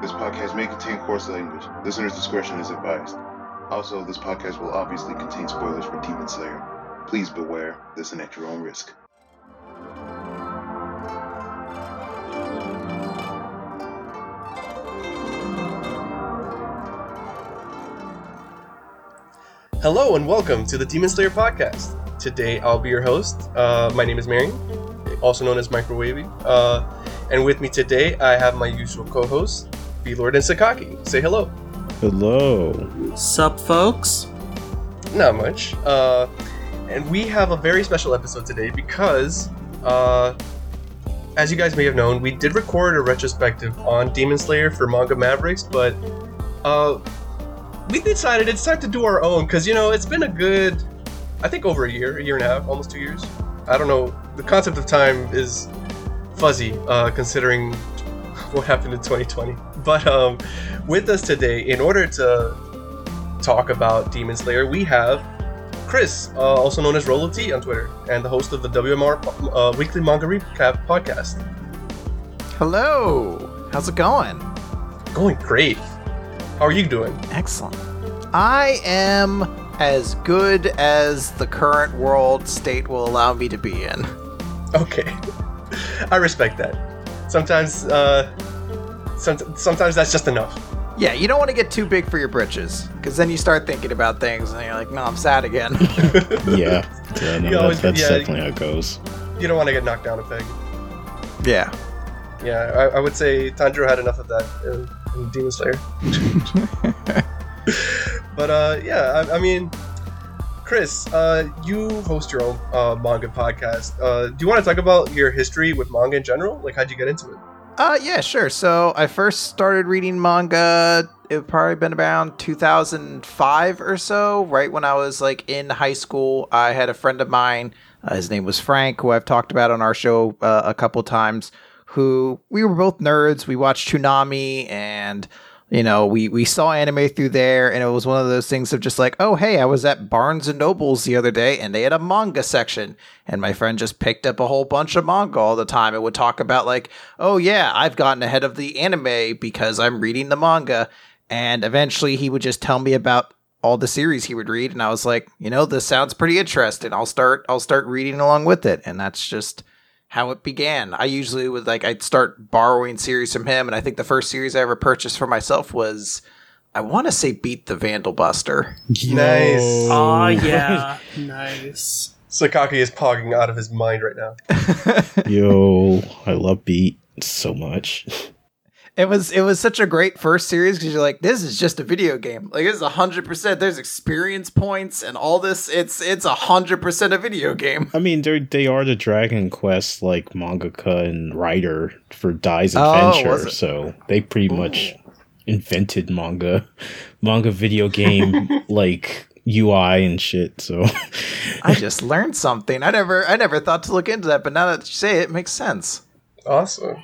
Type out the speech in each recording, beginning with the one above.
This podcast may contain coarse language. Listener's discretion is advised. Also, this podcast will obviously contain spoilers for Demon Slayer. Please beware, listen at your own risk. Hello and welcome to the Demon Slayer podcast. Today I'll be your host. Uh, my name is Marion, also known as Microwavy. Uh, and with me today I have my usual co-hosts, B Lord and Sakaki. Say hello. Hello. Sup, folks? Not much. Uh, and we have a very special episode today because, uh, as you guys may have known, we did record a retrospective on Demon Slayer for Manga Mavericks, but uh, we decided it's time to do our own because you know it's been a good, I think over a year, a year and a half, almost two years. I don't know. The concept of time is fuzzy uh, considering what happened in 2020. But um, with us today, in order to talk about Demon Slayer, we have Chris, uh, also known as Rolo T on Twitter, and the host of the WMR uh, Weekly Manga Recap podcast. Hello. How's it going? Going great. How are you doing? Excellent. I am as good as the current world state will allow me to be in. Okay, I respect that. Sometimes, uh, sometimes that's just enough. Yeah, you don't want to get too big for your britches, because then you start thinking about things and you're like, no, I'm sad again. Yeah. Yeah, no, that- always- that's yeah. definitely how it goes. You don't want to get knocked down a peg. yeah. Yeah, I, I would say Tanjiro had enough of that in, in Demon Slayer. but uh, yeah, I, I mean, Chris, uh, you host your own uh, manga podcast. Uh, do you want to talk about your history with manga in general? Like, how'd you get into it? Uh, yeah, sure. So I first started reading manga. It probably been around 2005 or so, right when I was like in high school. I had a friend of mine. Uh, his name was Frank, who I've talked about on our show uh, a couple times. Who we were both nerds. We watched Toonami, and you know, we we saw anime through there, and it was one of those things of just like, oh hey, I was at Barnes and Nobles the other day, and they had a manga section, and my friend just picked up a whole bunch of manga all the time, and would talk about like, oh yeah, I've gotten ahead of the anime because I'm reading the manga, and eventually he would just tell me about all the series he would read, and I was like, you know, this sounds pretty interesting. I'll start I'll start reading along with it, and that's just how it began. I usually would like I'd start borrowing series from him, and I think the first series I ever purchased for myself was I want to say Beet the Vandel Buster. Nice. Oh, Aw, yeah. nice. Sakaki is pogging out of his mind right now. Yo, I love Beet so much. It was it was such a great first series because you're like, this is just a video game. Like this is hundred percent. There's experience points and all this. It's it's a hundred percent a video game. I mean, they they are the Dragon Quest like mangaka and writer for Dai's Oh, Adventure, was it? so they pretty much invented manga, manga video game like UI and shit. So I just learned something. I never I never thought to look into that, but now that you say it, it makes sense. Awesome.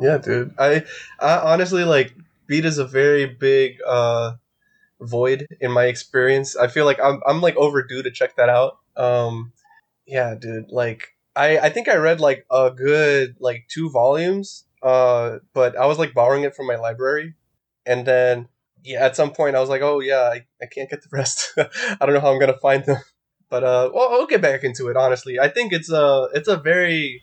Yeah, dude. I, I honestly like Beet is a very big uh void in my experience. I feel like I'm I'm like overdue to check that out. Um yeah, dude. Like I I think I read like a good like two volumes uh but I was like borrowing it from my library and then yeah, at some point I was like, "Oh yeah, I, I can't get the rest. I don't know how I'm to find them." But uh well, I'll get back into it honestly. I think it's a it's a very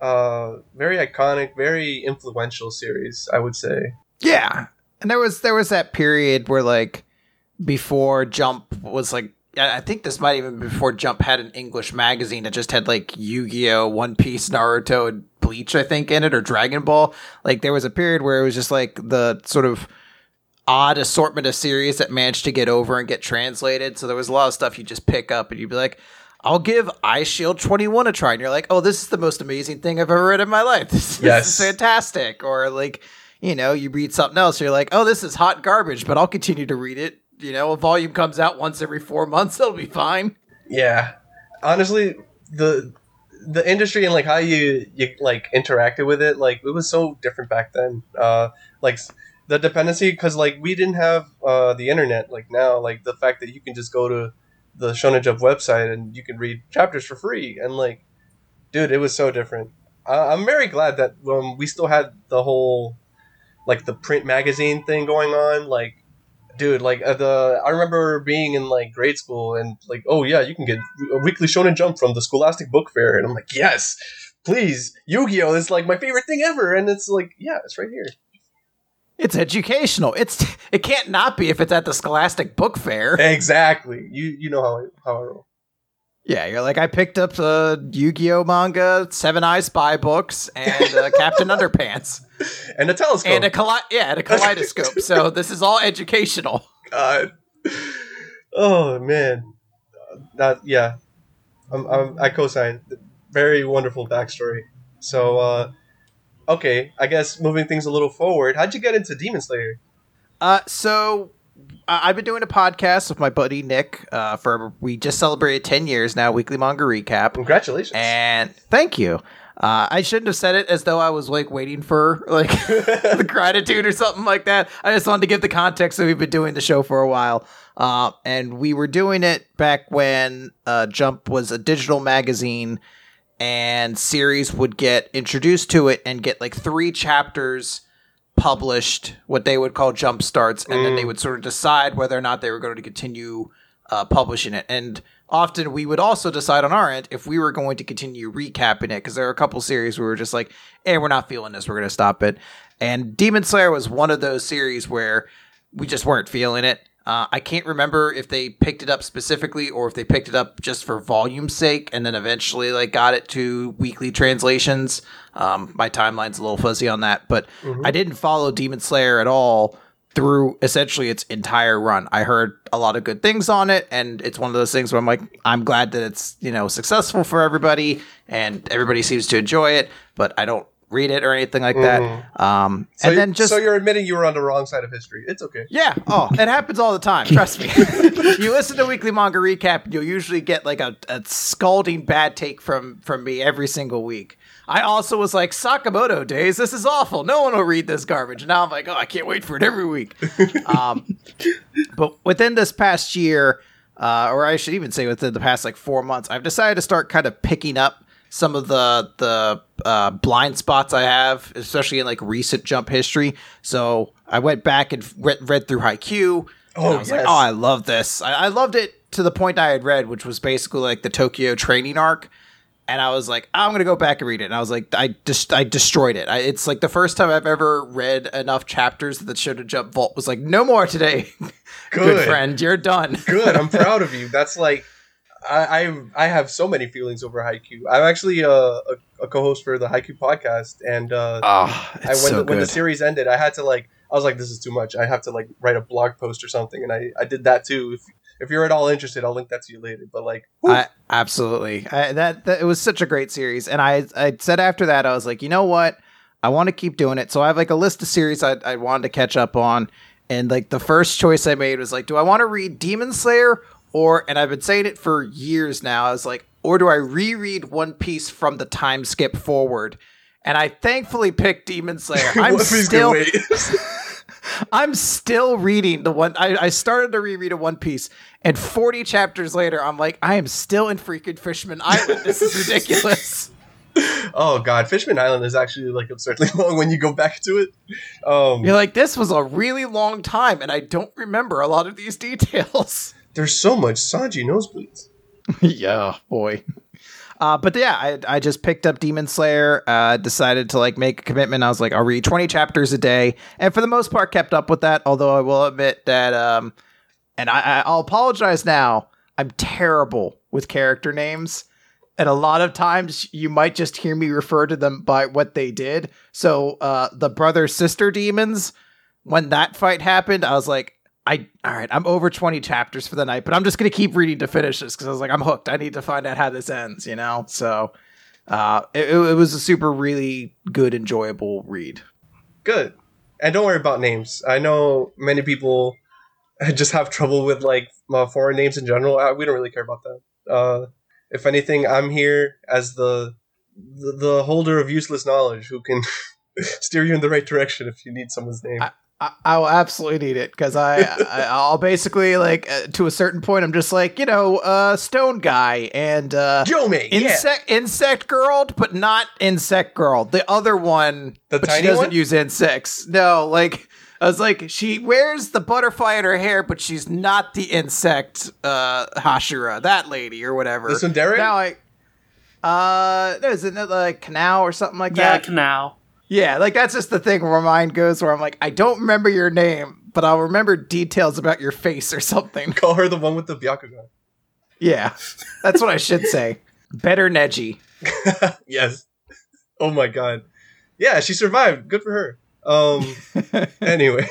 uh very iconic very influential series i would say Yeah, and there was there was that period where like before Jump was like. I think this might even be before Jump had an English magazine that just had like Yu-Gi-Oh, One Piece, Naruto, and Bleach, I think, in it, or Dragon Ball. Like there was a period where it was just like the sort of odd assortment of series that managed to get over and get translated. So there was a lot of stuff you just pick up and you'd be like, I'll give Eyeshield 21 a try. And you're like, oh, this is the most amazing thing I've ever read in my life. This, this is fantastic. Or like, you know, you read something else, you're like, oh, this is hot garbage, but I'll continue to read it. You know, a volume comes out once every four months, it'll be fine. yeah honestly the the industry and like how you you like interacted with it like it was so different back then uh like the dependency because like we didn't have uh the internet like now like the fact that you can just go to the shonen jump website and you can read chapters for free and like dude it was so different I- i'm very glad that um, we still had the whole like the print magazine thing going on. Like, dude, like uh, the I remember being in like grade school and like, oh yeah, you can get a weekly Shonen Jump from the Scholastic Book Fair, and I'm like, yes, please, Yu-Gi-Oh is like my favorite thing ever, and it's like, yeah, it's right here. It's educational. It's it can't not be if it's at the Scholastic Book Fair. Exactly. You you know how I, how I roll. Yeah, you're like I picked up the Yu-Gi-Oh manga, Seven Eye Spy books, and uh, Captain Underpants, And a telescope. and a kale- yeah, and a kaleidoscope. so this is all educational. God. Oh man, that yeah, I'm, I'm, I co-sign. Very wonderful backstory. So, uh, okay, I guess moving things a little forward. How'd you get into Demon Slayer? Uh, so I've been doing a podcast with my buddy Nick. Uh, for we just celebrated ten years now, weekly manga recap. Congratulations. And thank you. Uh, I shouldn't have said it as though I was like waiting for like the gratitude or something like that. I just wanted to give the context that we've been doing the show for a while. Uh, and we were doing it back when uh, Jump was a digital magazine and series would get introduced to it and get like three chapters published, what they would call jump starts, and then they would sort of decide whether or not they were going to continue uh, publishing it. And often we would also decide on our end if we were going to continue recapping it because there are a couple series where we were just like, hey, we're not feeling this, we're going to stop it. And Demon Slayer was one of those series where we just weren't feeling it. Uh, I can't remember if they picked it up specifically or if they picked it up just for volume's sake and then eventually like got it to weekly translations. Um, my timeline's a little fuzzy on that, but I didn't follow Demon Slayer at all through essentially its entire run. I heard a lot of good things on it, and it's one of those things where I'm like, I'm glad that it's you know successful for everybody and everybody seems to enjoy it, but I don't read it or anything like that. Um, so and then just so you're admitting you were on the wrong side of history. It's okay. yeah. Oh, it happens all the time. Trust me. you listen to weekly manga recap, and you'll usually get like a, a scalding bad take from from me every single week. I also was like Sakamoto days. This is awful. No one will read this garbage. Now I'm like, oh, I can't wait for it every week. um, but within this past year, uh, or I should even say within the past like four months, I've decided to start kind of picking up some of the the uh, blind spots I have, especially in like recent jump history. So I went back and read, read through Haikyuu. and Oh, I was like, yes. oh, I love this. I, I loved it to the point I had read, which was basically like the Tokyo training arc. And I was like, I'm gonna go back and read it. And I was like, I just I destroyed it. I, it's like the first time I've ever read enough chapters that the Shonen Jump Vault was like, no more today. Good, Good. friend, you're done. Good. I'm proud of you. That's like. I, I I have so many feelings over Haikyuu. I'm actually a, a, a co-host for the Haikyuu podcast, and uh, Oh, I, when, the, when the series ended, I had to like, I was like, this is too much. I have to like write a blog post or something, and I, I did that too. If if you're at all interested, I'll link that to you later. But like, I, absolutely. I, that, that it was such a great series, and I I said after that I was like, you know what, I want to keep doing it. So I have like a list of series I I wanted to catch up on, and like the first choice I made was like, do I want to read Demon Slayer or? And I've been saying it for years now. I was like, or do I reread One Piece from the time skip forward? And I thankfully picked Demon Slayer. I'm still. I'm still reading the one. I, I started to reread a One Piece, and 40 chapters later, I'm like, I am still in freaking Fishman Island. This is ridiculous. oh god, Fishman Island is actually like absurdly long when you go back to it. Um, You're like, this was a really long time, and I don't remember a lot of these details. There's so much Sanji nosebleeds. yeah, boy. Uh, but yeah, I, I just picked up Demon Slayer. Uh, decided to like make a commitment. I was like, I'll read 20 chapters a day, and for the most part, kept up with that. Although I will admit that, um, and I, I'll apologize now. I'm terrible with character names, and a lot of times you might just hear me refer to them by what they did. So uh, the brother sister demons, when that fight happened, I was like, I all right, I'm over 20 chapters for the night, but I'm just gonna keep reading to finish this because I was like, I'm hooked. I need to find out how this ends, you know. So uh, it, it was a super really good, enjoyable read. Good. And don't worry about names. I know many people just have trouble with like uh, foreign names in general. Uh, we don't really care about that. Uh, if anything, I'm here as the, the the holder of useless knowledge who can steer you in the right direction if you need someone's name. I- I, I will absolutely need it because I, I I'll basically like uh, to a certain point I'm just like you know uh stone guy and uh Yome, yeah. insect insect girl but not insect girl the other one The but she doesn't one? use insects no like I was like she wears the butterfly in her hair but she's not the insect uh Hashira that lady or whatever The tsundere? now I uh no, isn't it like Kanao or something like Yeah, that yeah Kanao. Yeah, like that's just the thing where my mind goes where I'm like, I don't remember your name, but I'll remember details about your face or something. Call her the one with the Byakugan. Yeah, that's what I should say. Better Neji. yes. Oh my god. Yeah, she survived. Good for her. Um. anyway,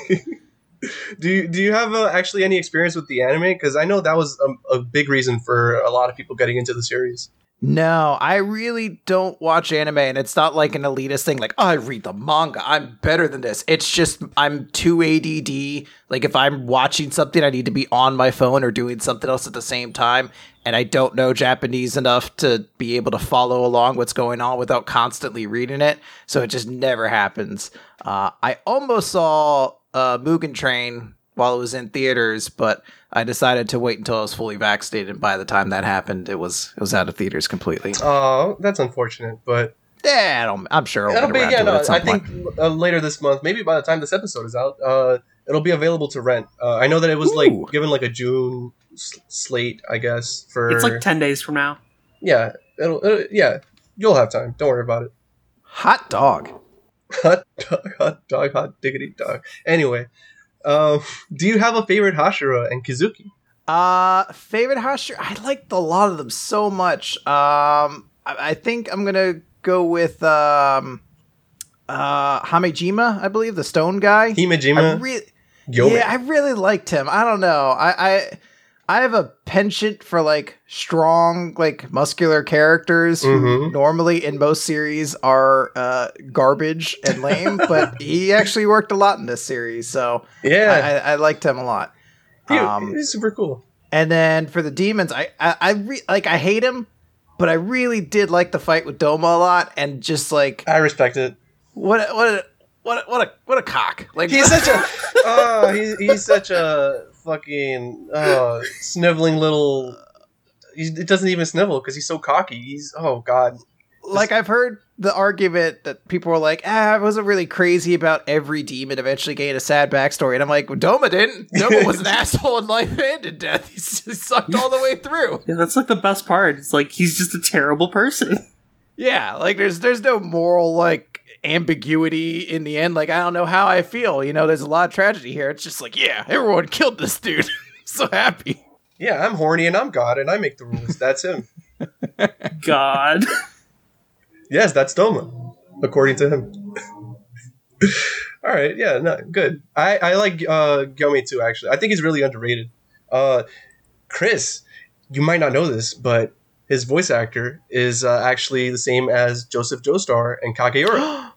do you do you have uh, actually any experience with the anime? Because I know that was a, a big reason for a lot of people getting into the series. No, I really don't watch anime, and it's not like an elitist thing. Like, oh, I read the manga. I'm better than this. It's just I'm too ADD. Like, if I'm watching something, I need to be on my phone or doing something else at the same time, and I don't know Japanese enough to be able to follow along what's going on without constantly reading it. So it just never happens. Uh, I almost saw uh, Mugen Train while it was in theaters, but I decided to wait until I was fully vaccinated. And by the time that happened, it was it was out of theaters completely. Oh, that's unfortunate, but Yeah, I don't, I'm sure I'll it'll be around yeah. to it No, at some I point. think uh, later this month, maybe by the time this episode is out, uh, it'll be available to rent. Uh, I know that it was Ooh. like given like a June s- slate, I guess. For It's like 10 days from now. yeah, it'll, it'll yeah. You'll have time. Don't worry about it. Hot dog. hot dog, hot dog, hot diggity dog. Anyway, um, do you have a favorite Hashira and Kizuki? Uh, favorite Hashira? I liked a lot of them so much. Um, I, I think I'm gonna go with um, uh, Hamejima. I believe the stone guy. I Himejima, really, Yome. yeah, I really liked him. I don't know. I, I I have a penchant for like strong, like muscular characters who Mhm. normally in most series are uh, garbage and lame, but he actually worked a lot in this series, so yeah, I, I, I liked him a lot. he, Um, he's super cool. and then for the demons, I I, I re- like I hate him, but I really did like the fight with Doma a lot, and just like I respect it. what what a, what a, what a what a cock! Like He's such a oh, he's, he's such a fucking uh, sniveling little. He, it doesn't even snivel because he's so cocky. He's oh god. like I've heard the argument that people were like, ah, I wasn't really crazy about every demon eventually getting a sad backstory, and I'm like, well, Doma didn't. Doma was an asshole in life and in death. He sucked all the way through. Yeah, that's like the best part. It's like he's just a terrible person. Yeah, like there's there's no moral like ambiguity in the end. Like I don't know how I feel. You know, there's a lot of tragedy here. It's just like, yeah, everyone killed this dude. so happy. Yeah, I'm horny and I'm God and I make the rules. That's him. God. Yes, that's Doma, according to him. All right, yeah, no, good. I I like uh, Gyomei too. Actually, I think he's really underrated. Uh, Chris, you might not know this, but his voice actor is uh, actually the same as Joseph Joestar and Kageura.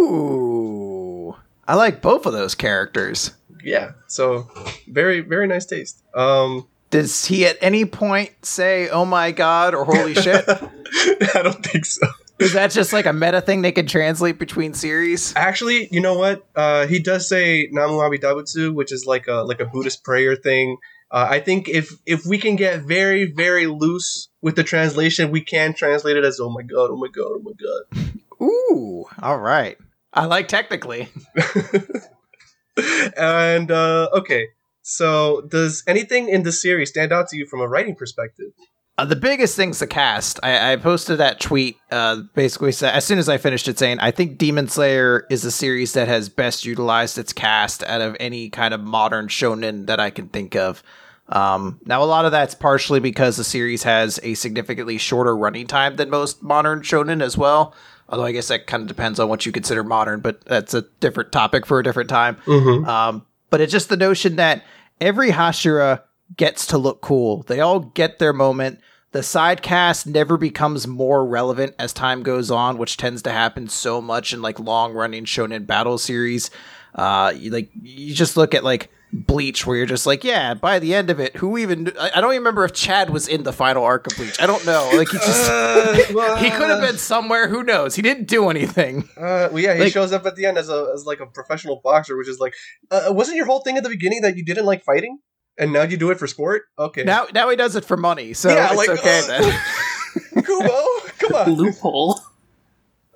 Ooh, I like both of those characters. yeah, so very very nice taste. Um, Does he at any point say, "Oh my god" or "Holy shit"? I don't think so. Is that just like a meta thing they can translate between series? Actually, you know what? Uh, he does say Namu Amidabutsu, which is like a like a Buddhist prayer thing. Uh, I think if if we can get very very loose with the translation, we can translate it as "Oh my god, oh my god, oh my god." Ooh, all right. I like technically. and uh, okay, so does anything in the series stand out to you from a writing perspective? Uh, the biggest thing's the cast. I, I posted that tweet uh, basically sa- as soon as I finished it saying I think Demon Slayer is a series that has best utilized its cast out of any kind of modern shonen that I can think of. Um, now, a lot of that's partially because the series has a significantly shorter running time than most modern shonen as well. Although I guess that kind of depends on what you consider modern, but that's a different topic for a different time. Mm-hmm. Um, but it's just the notion that every Hashira gets to look cool. They all get their moment. The side cast never becomes more relevant as time goes on, which tends to happen so much in like long running shonen battle series. Uh, you, like you just look at like Bleach, where you're just like, yeah, by the end of it, who even? I I don't even remember if Chad was in the final arc of Bleach. I don't know. Like he just Uh, well, he could have been somewhere. Who knows? He didn't do anything. Uh, well, yeah, he Like- shows up at the end as a as like a professional boxer, which is like, uh, wasn't your whole thing at the beginning that you didn't like fighting, and now you do it for sport? Okay, Now now he does it for money, so Yeah, it's like, okay uh, then. Kubo, come on. Loophole.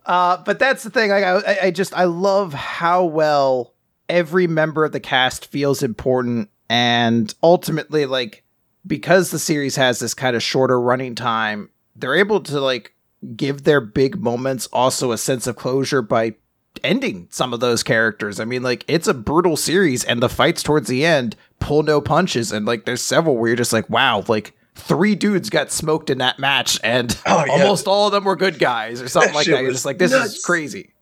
Uh, but that's the thing. Like, I, I- I just I love how well every member of the cast feels important, and ultimately, like because the series has this kind of shorter running time, they're able to like give their big moments also a sense of closure by ending some of those characters. I mean, like it's a brutal series, and the fights towards the end pull no punches, and like there's several where you're just like, wow, like. Three dudes got smoked in that match, and Oh, yeah. almost all of them were good guys, or something That like that. You're just like, this nuts. is crazy.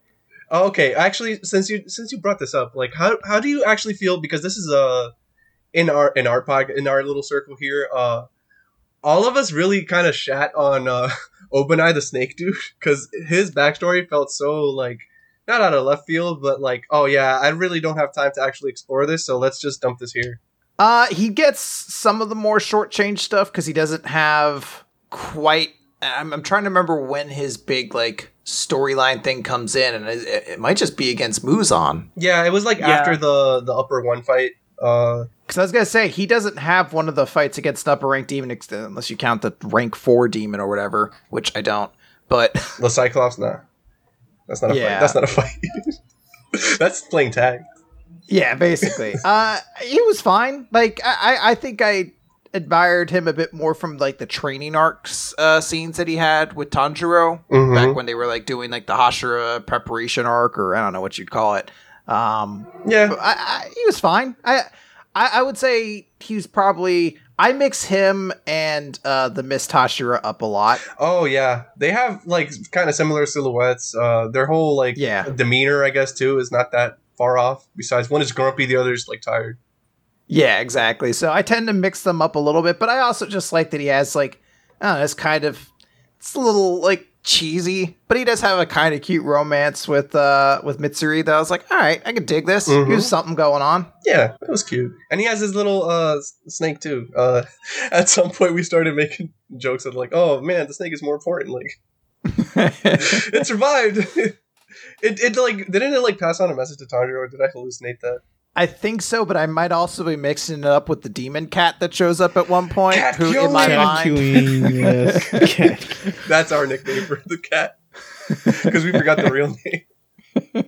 Okay, actually, since you since you brought this up, like, how how do you actually feel? Because this is uh, in our in our pod in our little circle here, uh, all of us really kind of shat on uh, Obanai the Snake Dude because his backstory felt so like not out of left field, but like, oh yeah, I really don't have time to actually explore this, so let's just dump this here. Uh, he gets some of the more shortchanged stuff because he doesn't have quite. I'm, I'm trying to remember when his big like storyline thing comes in, and it, it might just be against Muzan. Yeah, it was like Yeah. after the the upper one fight. Uh, Because I was gonna say he doesn't have one of the fights against the upper rank demon, unless you count the rank four demon or whatever, which I don't. But the Cyclops, nah, that's not a Yeah. fight. That's not a fight. that's playing tag. Yeah, basically. uh he was fine. Like I, I- I think I admired him a bit more from like the training arcs uh scenes that he had with Tanjiro Mhm. back when they were like doing like the Hashira preparation arc or I don't know what you'd call it. Um Yeah, I, I, he was fine. I, I I would say he's probably I mix him and uh the Mist Hashira up a lot. Oh yeah, they have like kind of similar silhouettes. Uh, their whole like Yeah. demeanor, I guess, too, is not that far off. Besides, one is grumpy, the other is like tired. Yeah, exactly. So I tend to mix them up a little bit, but I also just like that he has like I don't know, it's kind of it's a little like cheesy, but he does have a kind of cute romance with uh with Mitsuri that I was like, all right, I can dig this. Mhm. Here's something going on. Yeah, it was cute, and he has his little uh snake too. Uh, at some point, we started making jokes of like, "Oh man, the snake is more important." Like, it survived. it it like didn't it like pass on a message to Tanjiro, or did I hallucinate that? I think so, but I might also be mixing it up with the demon cat that shows up at one point. Cat who in my Cat mind, queen, yes. Cat. That's our nickname for the cat because we forgot the real name.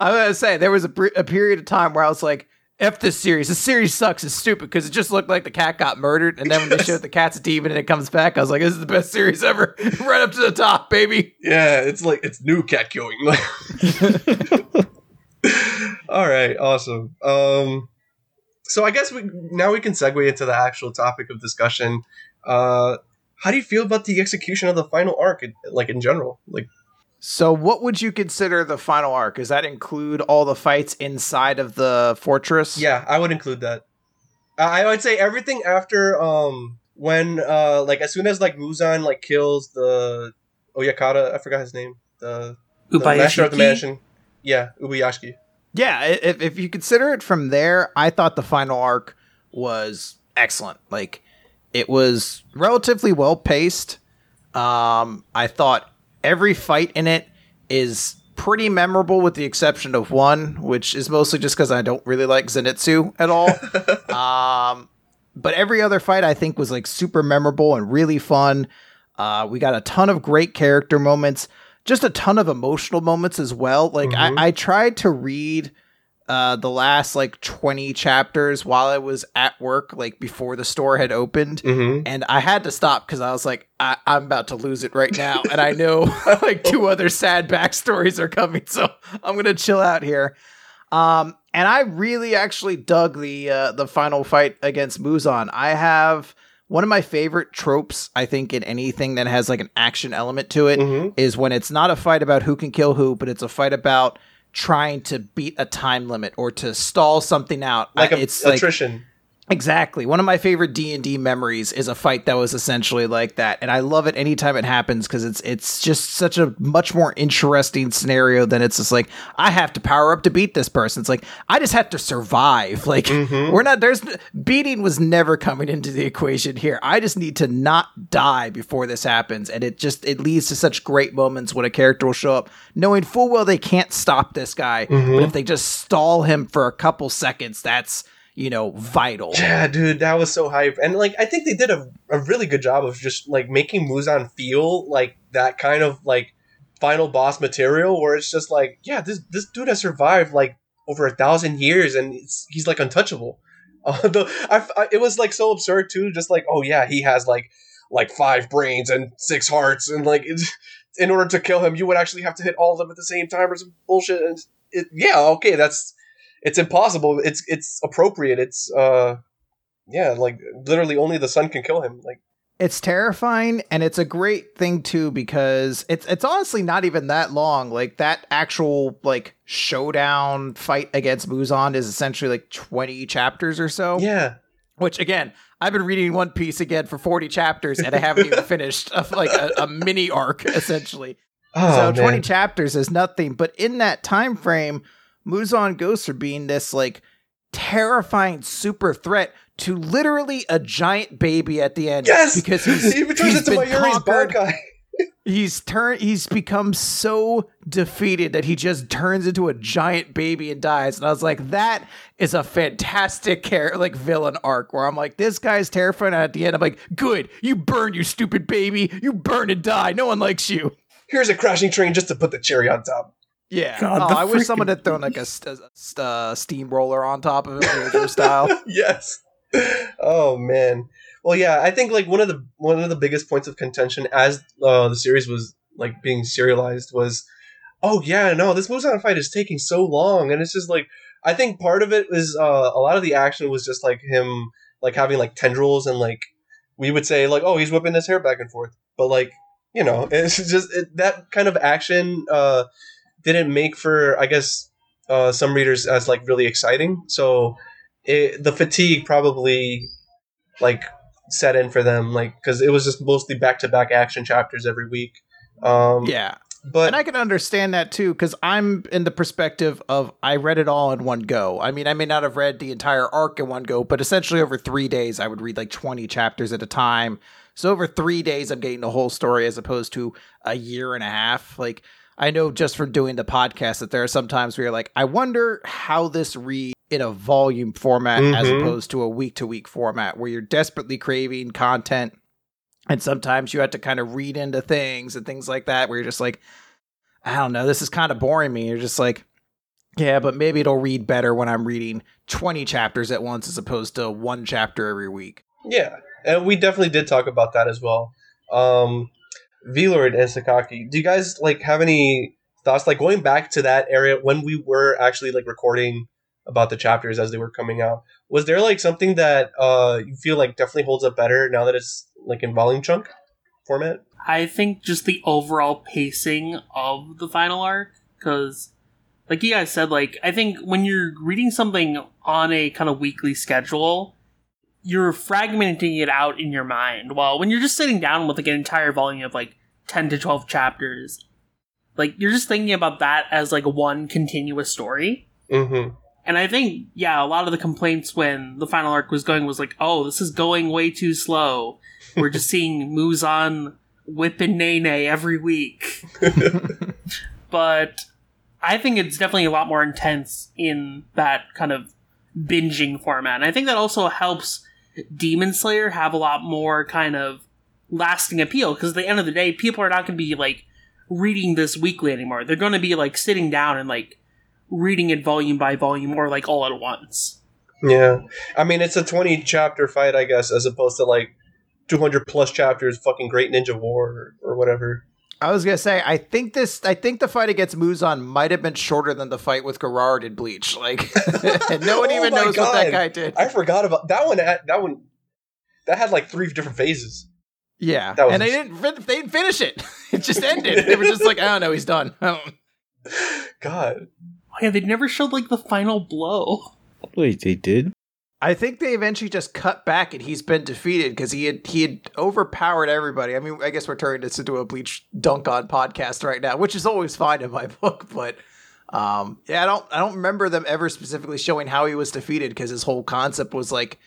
I was gonna say there was a, br- a period of time where I was like, "F this series. This series sucks. It's stupid because it just looked like the cat got murdered." And then when they showed the cat's a demon and it comes back, I was like, "This is the best series ever. right up to the top, baby." Yeah, it's like it's new cat killing. All right, awesome. Um, so I guess we now we can segue into the actual topic of discussion. Uh, how do you feel about the execution of the final arc, like in general? Like, So, what would you consider the final arc? Does that include all the fights inside of the fortress? yeah, I would include that. I I would say everything after um when uh like as soon as like Muzan like kills the Oyakata, I forgot his name, the, the master of the mansion. Yeah, Ubuyashiki. Yeah, if, if you consider it from there, I thought the final arc was excellent. Like, it was relatively well paced. Um, I thought every fight in it is pretty memorable, with the exception of one, which is mostly just because I don't really like Zenitsu at all. um, but every other fight I think was like super memorable and really fun. Uh, we got a ton of great character moments, just a ton of emotional moments as well. Like Mhm. I, I tried to read uh, the last like 20 chapters while I was at work, like before the store had opened. Mm-hmm. And I had to stop because I was like, I- I'm about to lose it right now. And I know like two other sad backstories are coming. So I'm going to chill out here. Um, and I really actually dug the uh, the final fight against Muzan. I have one of my favorite tropes, I think, in anything that has like an action element to it, is Mm-hmm. when it's not a fight about who can kill who, but it's a fight about trying to beat a time limit or to stall something out. Like a, it's like attrition. Exactly. One of my favorite D&D memories is a fight that was essentially like that. And I love it anytime it happens cuz it's it's just such a much more interesting scenario than it's just like I have to power up to beat this person. It's like I just have to survive. Like mm-hmm. we're not there's beating was never coming into the equation here. I just need to not die before this happens and it just it leads to such great moments when a character will show up knowing full well they can't stop this guy, but mm-hmm. if they just stall him for a couple seconds, that's you know, vital. Yeah, dude, that was so hype. And like I think they did a, a really good job of just like making Muzan feel like that kind of like final boss material where it's just like, yeah, this this dude has survived like over a thousand years and he's like untouchable. Uh, the, I, I, it was like so absurd too, just like, oh yeah, he has like like five brains and six hearts and like in order to kill him, you would actually have to hit all of them at the same time or some bullshit. And it, yeah, okay, that's it's impossible. It's it's appropriate. It's uh yeah, like literally only the sun can kill him. Like It's terrifying and it's a great thing too because it's it's honestly not even that long. Like that actual like showdown fight against Muzan is essentially like 20 chapters or so. yeah. Which again, I've been reading One Piece again for 40 chapters and I haven't even finished a, like a, a mini arc essentially. Oh, so 20 chapters is nothing, but in that time frame, Muzan Ghosts are being this like terrifying super threat to literally a giant baby at the end. Yes, because he's, he turns into Mayuri's conquered. Bankai. He's turned. He's become so defeated that he just turns into a giant baby and dies. And I was like, that is a fantastic character, like villain arc. Where I'm like, this guy's terrifying. And at the end, I'm like, good, you burn, you stupid baby, you burn and die. No one likes you. Here's a crashing train just to put the cherry on top. Yeah. God, oh, the I wish someone had thrown like a, st- st- uh, steamroller on top of it, style. yes. Oh man. Well, yeah, I think like one of the one of the biggest points of contention as uh, the series was like being serialized was, oh yeah, no, this Muzan fight is taking so long, and it's just like I think part of it was uh, a lot of the action was just like him like having like tendrils and like we would say like oh he's whipping his hair back and forth, but like you know it's just it, that kind of action uh, didn't make for I guess uh, some readers as like really exciting, so it, the fatigue probably like set in for them like because it was just mostly back-to-back action chapters every week um yeah. but And I can understand that too, because I'm in the perspective of I read it all in one go. I mean, I may not have read the entire arc in one go, but essentially over three days, I would read like 20 chapters at a time. So over three days, I'm getting the whole story as opposed to a year and a half. Like, I know just from doing the podcast that there are some times where you're like, I wonder how this reads in a volume format as Mhm. opposed to a week to week format where you're desperately craving content. And sometimes you have to kind of read into things and things like that where you're just like, I don't know, this is kind of boring me. You're just like, yeah, but maybe it'll read better when I'm reading 20 chapters at once as opposed to one chapter every week. yeah and we definitely did talk about that as well um Velord and sakaki do you guys like have any thoughts? Like going back to that area when we were actually like recording about the chapters as they were coming out was there like something that uh you feel like definitely holds up better now that it's like in volume chunk format? I think just the overall pacing of the final arc, because, like you guys said, like I think when you're reading something on a kind of weekly schedule, you're fragmenting it out in your mind. While when you're just sitting down with like an entire volume of like ten to twelve chapters, like you're just thinking about that as like one continuous story. mm-hmm And I think, yeah, a lot of the complaints when the final arc was going was like, oh, this is going way too slow. We're just seeing Muzan whip and Nene every week. but I think it's definitely a lot more intense in that kind of binging format. And I think that also helps Demon Slayer have a lot more kind of lasting appeal because at the end of the day, people are not going to be like reading this weekly anymore. They're going to be like sitting down and like reading it volume by volume or like all at once. Yeah, I mean it's a twenty chapter fight, I guess, as opposed to like two hundred plus chapters, fucking Great Ninja War or, or whatever. I was gonna say, I think this, I think the fight against Muzan might have been shorter than the fight with Gerard in Bleach. Like, no one Oh even my knows what that guy did. I forgot about that one. Had, that one that had like three different phases. yeah, that was and they didn't, they didn't finish it. It just ended. they were just like, I don't know, he's done. God, Oh yeah, they never showed like the final blow. Wait, they did? I think they eventually just cut back and he's been defeated because he had he had overpowered everybody. I mean, I guess we're turning this into a Bleach Dunk On podcast right now, which is always fine in my book, but um, yeah, I don't I don't remember them ever specifically showing how he was defeated because his whole concept was like,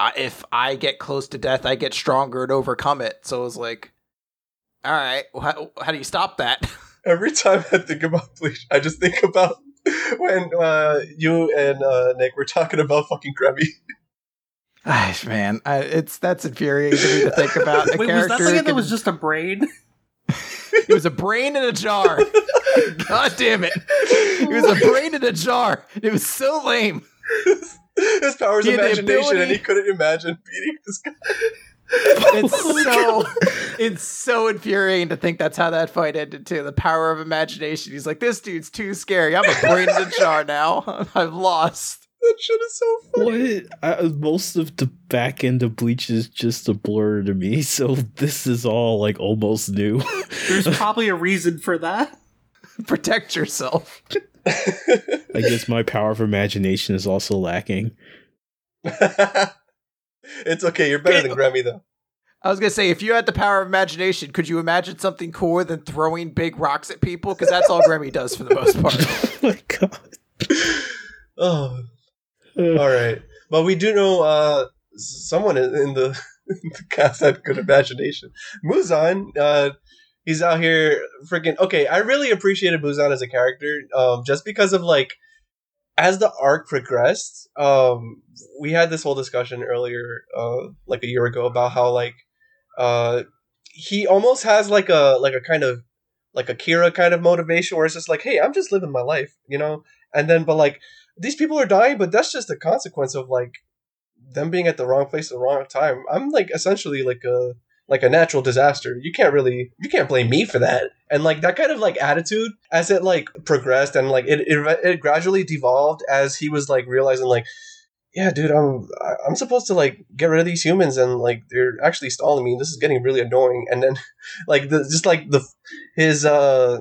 uh, if I get close to death, I get stronger and overcome it. So it was like, all right, well, how do you stop that? Every time I think about Bleach, I just think about when uh, you and uh, Nick were talking about fucking Gremmy. Ay, man, I, it's that's infuriating to me to think about. A Wait, was that character the can- that was just a brain? It was a brain in a jar. God damn it! It was a brain in a jar. It was so lame. His powers He had the imagination, and he couldn't imagine beating this guy. It's oh so it's so infuriating to think that's how that fight ended too. The power of imagination. He's like, this dude's too scary. I'm a brain in a jar now. I've lost. That shit is so funny. What? I, most of the back end of Bleach is just a blur to me, so this is all like almost new. There's probably a reason for that. Protect yourself. I guess my power of imagination is also lacking. It's okay. You're better than Gremmy, though. I was gonna say, if you had the power of imagination, could you imagine something cooler than throwing big rocks at people? Because that's all Gremmy does for the most part. oh my god. Oh, all right. But we do know uh, someone in in the, in the cast had good imagination. Muzan, uh, he's out here freaking. Okay, I really appreciated Muzan as a character, um, just because of like as the arc progressed. Um, we had this whole discussion earlier, uh, like a year ago, about how like uh, he almost has like a like a kind of like a Kira kind of motivation, where it's just like, hey, I'm just living my life, you know. And then, but like these people are dying, but that's just a consequence of like them being at the wrong place at the wrong time. I'm like essentially like a like a natural disaster. You can't really you can't blame me for that. And like that kind of like attitude as it like progressed and like it it, it gradually devolved as he was like realizing like yeah, dude, I'm I'm supposed to like get rid of these humans and like they're actually stalling me. This is getting really annoying. And then like the just like the his uh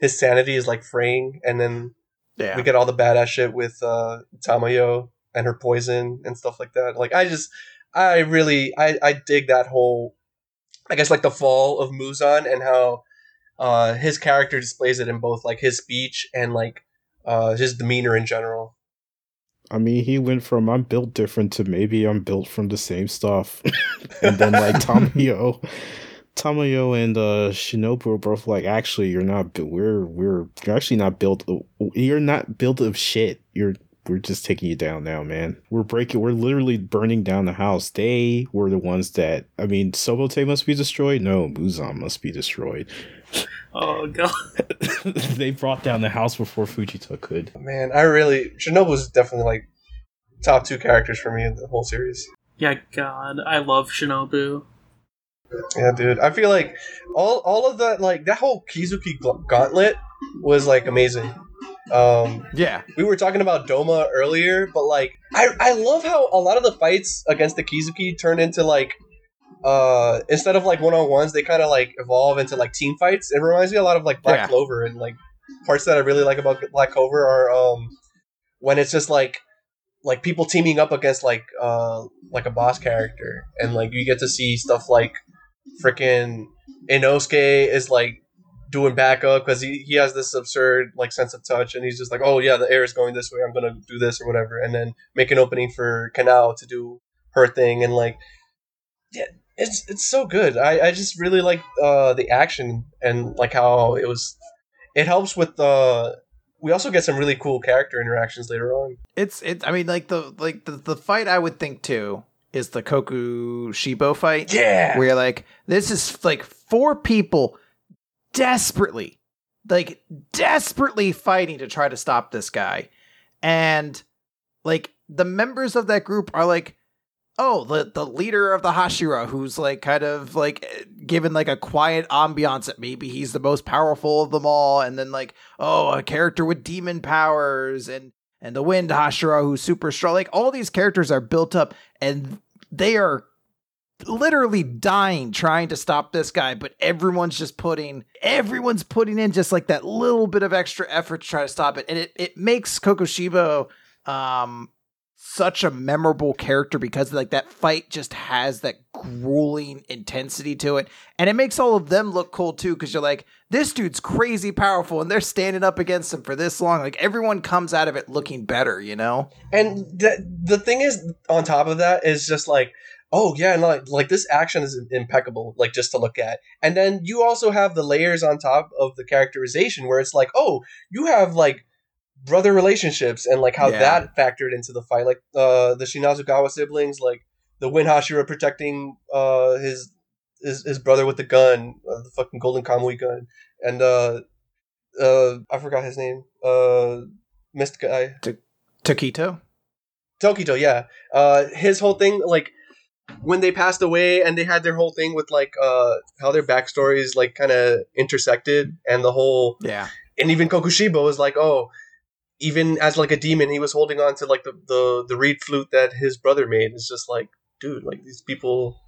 his sanity is like fraying and then Yeah. we get all the badass shit with uh Tamayo and her poison and stuff like that. Like I just I really I I dig that whole I guess like the fall of Muzan and how uh his character displays it in both like his speech and like uh his demeanor in general. I mean, he went from I'm built different to maybe I'm built from the same stuff. and then like Tamayo Tamayo and uh Shinobu are both like actually you're not we're we're you're actually not built you're not built of shit. You're we're just taking you down now, man. We're breaking we're literally burning down the house. They were the ones that I mean Sobote must be destroyed? No, Muzan must be destroyed. Oh god. they brought down the house before Fujita could. Man, I really Shinobu's definitely like top two characters for me in the whole series. Yeah, God, I love Shinobu. Yeah, dude. I feel like all all of that like that whole Kizuki gauntlet was like amazing. Um Yeah. we were talking about Doma earlier, but like I I love how a lot of the fights against the Kizuki turn into like uh instead of like one on ones, they kind of like evolve into like team fights. It reminds me a lot of like Black Yeah. Clover and like parts that I really like about Black Clover are um when it's just like like people teaming up against like uh like a boss character and like you get to see stuff like freaking Inosuke is like doing backup because he, he has this absurd like sense of touch and he's just like oh yeah the air is going this way i'm gonna do this or whatever and then make an opening for Kanao to do her thing and like yeah it's it's so good i i just really like uh the action and like how it was it helps with uh we also get some really cool character interactions later on It's it. I mean, like the like the, the fight I would think too is the Koku Shibo fight. yeah where you're like this is like four people desperately like desperately fighting to try to stop this guy. And like the members of that group are like oh the the leader of the hashira who's like kind of like given like a quiet ambiance that maybe he's the most powerful of them all. And then like oh a character with demon powers and and the wind hashira who's super strong. Like all these characters are built up and they are literally dying trying to stop this guy, but everyone's just putting everyone's putting in just like that little bit of extra effort to try to stop it. And it, it makes Kokushibo um such a memorable character because like that fight just has that grueling intensity to it. And it makes all of them look cool too because you're like this dude's crazy powerful and they're standing up against him for this long. Like everyone comes out of it looking better you know? And the the thing is, on top of that, is just like, oh yeah, no, like, like this action is impeccable, like just to look at. And then you also have the layers on top of the characterization, where it's like, oh, you have like brother relationships and like how Yeah. that factored into the fight, like uh, the Shinazugawa siblings, like the Win Hashira protecting uh, his his his brother with the gun, uh, the fucking golden Kamuy gun, and uh, uh, I forgot his name, uh, mist guy. Taquito Tokito, yeah. Uh, his whole thing, like when they passed away, and they had their whole thing with like uh how their backstories like kind of intersected, and the whole, yeah and even Kokushibo was like, oh, even as like a demon, he was holding on to like the the the reed flute that his brother made. It's just like, dude, like these people.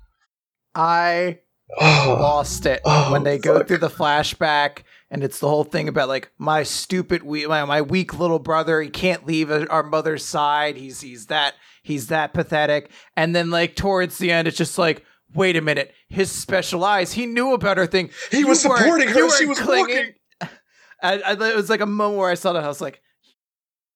i Oh, lost it Oh, when they go through the flashback and it's the whole thing about like my stupid we my, my weak little brother he can't leave our mother's side he's he's that he's that pathetic. And then like towards the end it's just like wait a minute. His special eyes he knew about her thing. He was You weren't- supporting her. She was clinging. I, I, it was like a moment where I saw that I was like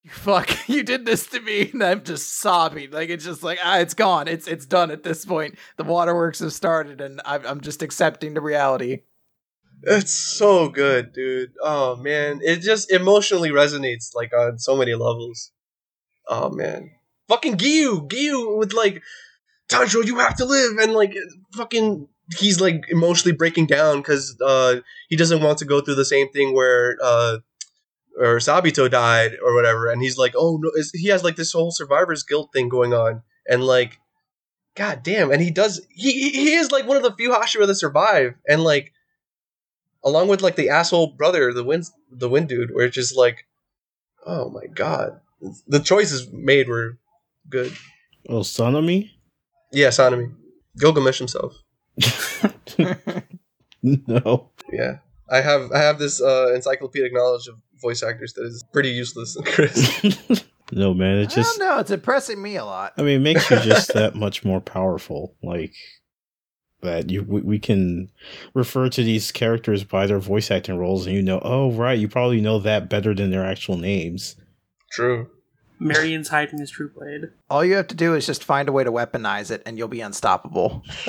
you fuck you did this to me. And i'm just sobbing. Like it's just like ah it's gone. It's it's done at this point. The waterworks have started and i'm, I'm just accepting the reality. It's so good, dude. Oh man, it just emotionally resonates like on so many levels. Oh man, fucking Giyu, Giyu with like Tanjiro, you have to live, and like fucking he's like emotionally breaking down because uh he doesn't want to go through the same thing where uh or Sabito died or whatever, and he's like, oh no, he has like this whole survivor's guilt thing going on, and like, god damn, and he does he he he is like one of the few Hashira that survive, and like along with like the asshole brother, the wind, the wind dude, where it's just like, oh my god, the choices made were good. Oh, Sanemi? Yeah, Sanemi, Gilgamesh himself. no. Yeah, I have I have this uh, encyclopedic knowledge of voice actors that is pretty useless, in Chris. no, man. It I just. don't know. It's impressing me a lot. I mean, it makes you just that much more powerful. Like that, you we, we can refer to these characters by their voice acting roles, and you know, oh right, you probably know that better than their actual names. True. Marion's hiding his true blade. All you have to do is just find a way to weaponize it, and you'll be unstoppable.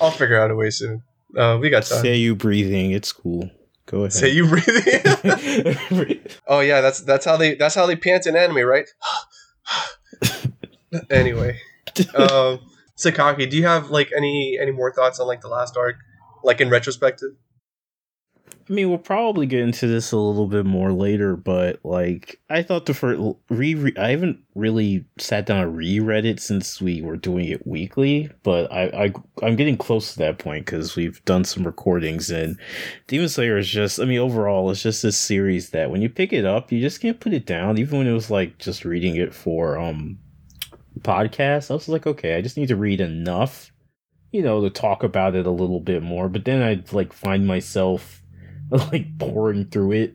I'll figure out a way soon. Uh, we got time. Say you breathing, it's cool. Go ahead. Say you breathing. oh yeah, that's that's how they that's how they pant in anime, right? anyway, um, Sakaki, do you have like any any more thoughts on like the last arc, like in retrospective? I mean, we'll probably get into this a little bit more later, but like, I thought the first re, I haven't really sat down and reread it since we were doing it weekly, but I, I I'm getting close to that point because we've done some recordings and Demon Slayer is just, I mean, overall, it's just this series that when you pick it up, you just can't put it down. Even when it was like just reading it for um podcast, I was like, okay, I just need to read enough, you know, to talk about it a little bit more. But then I'd like find myself like pouring through it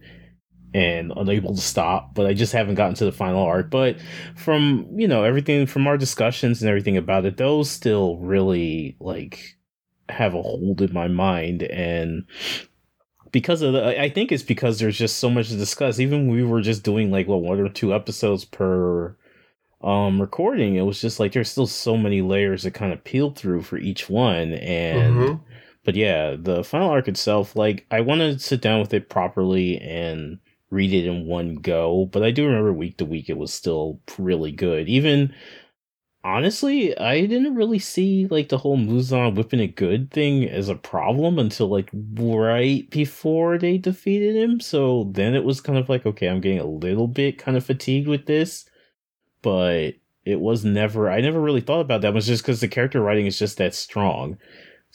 and unable to stop but i just haven't gotten to the final arc. But from you know everything from our discussions and everything about it those still really like have a hold in my mind. And because of the i think it's because there's just so much to discuss. Even we were just doing like what one or two episodes per um recording it was just like there's still so many layers to kind of peel through for each one. And Mhm. But yeah, the final arc itself, like I want to sit down with it properly and read it in one go. But I do remember week to week it was still really good. Even honestly, I didn't really see like the whole Muzan whipping it good thing as a problem until like right before they defeated him. So then it was kind of like, okay, I'm getting a little bit kind of fatigued with this, but it was never. I never really thought about that. Was just because the character writing is just that strong.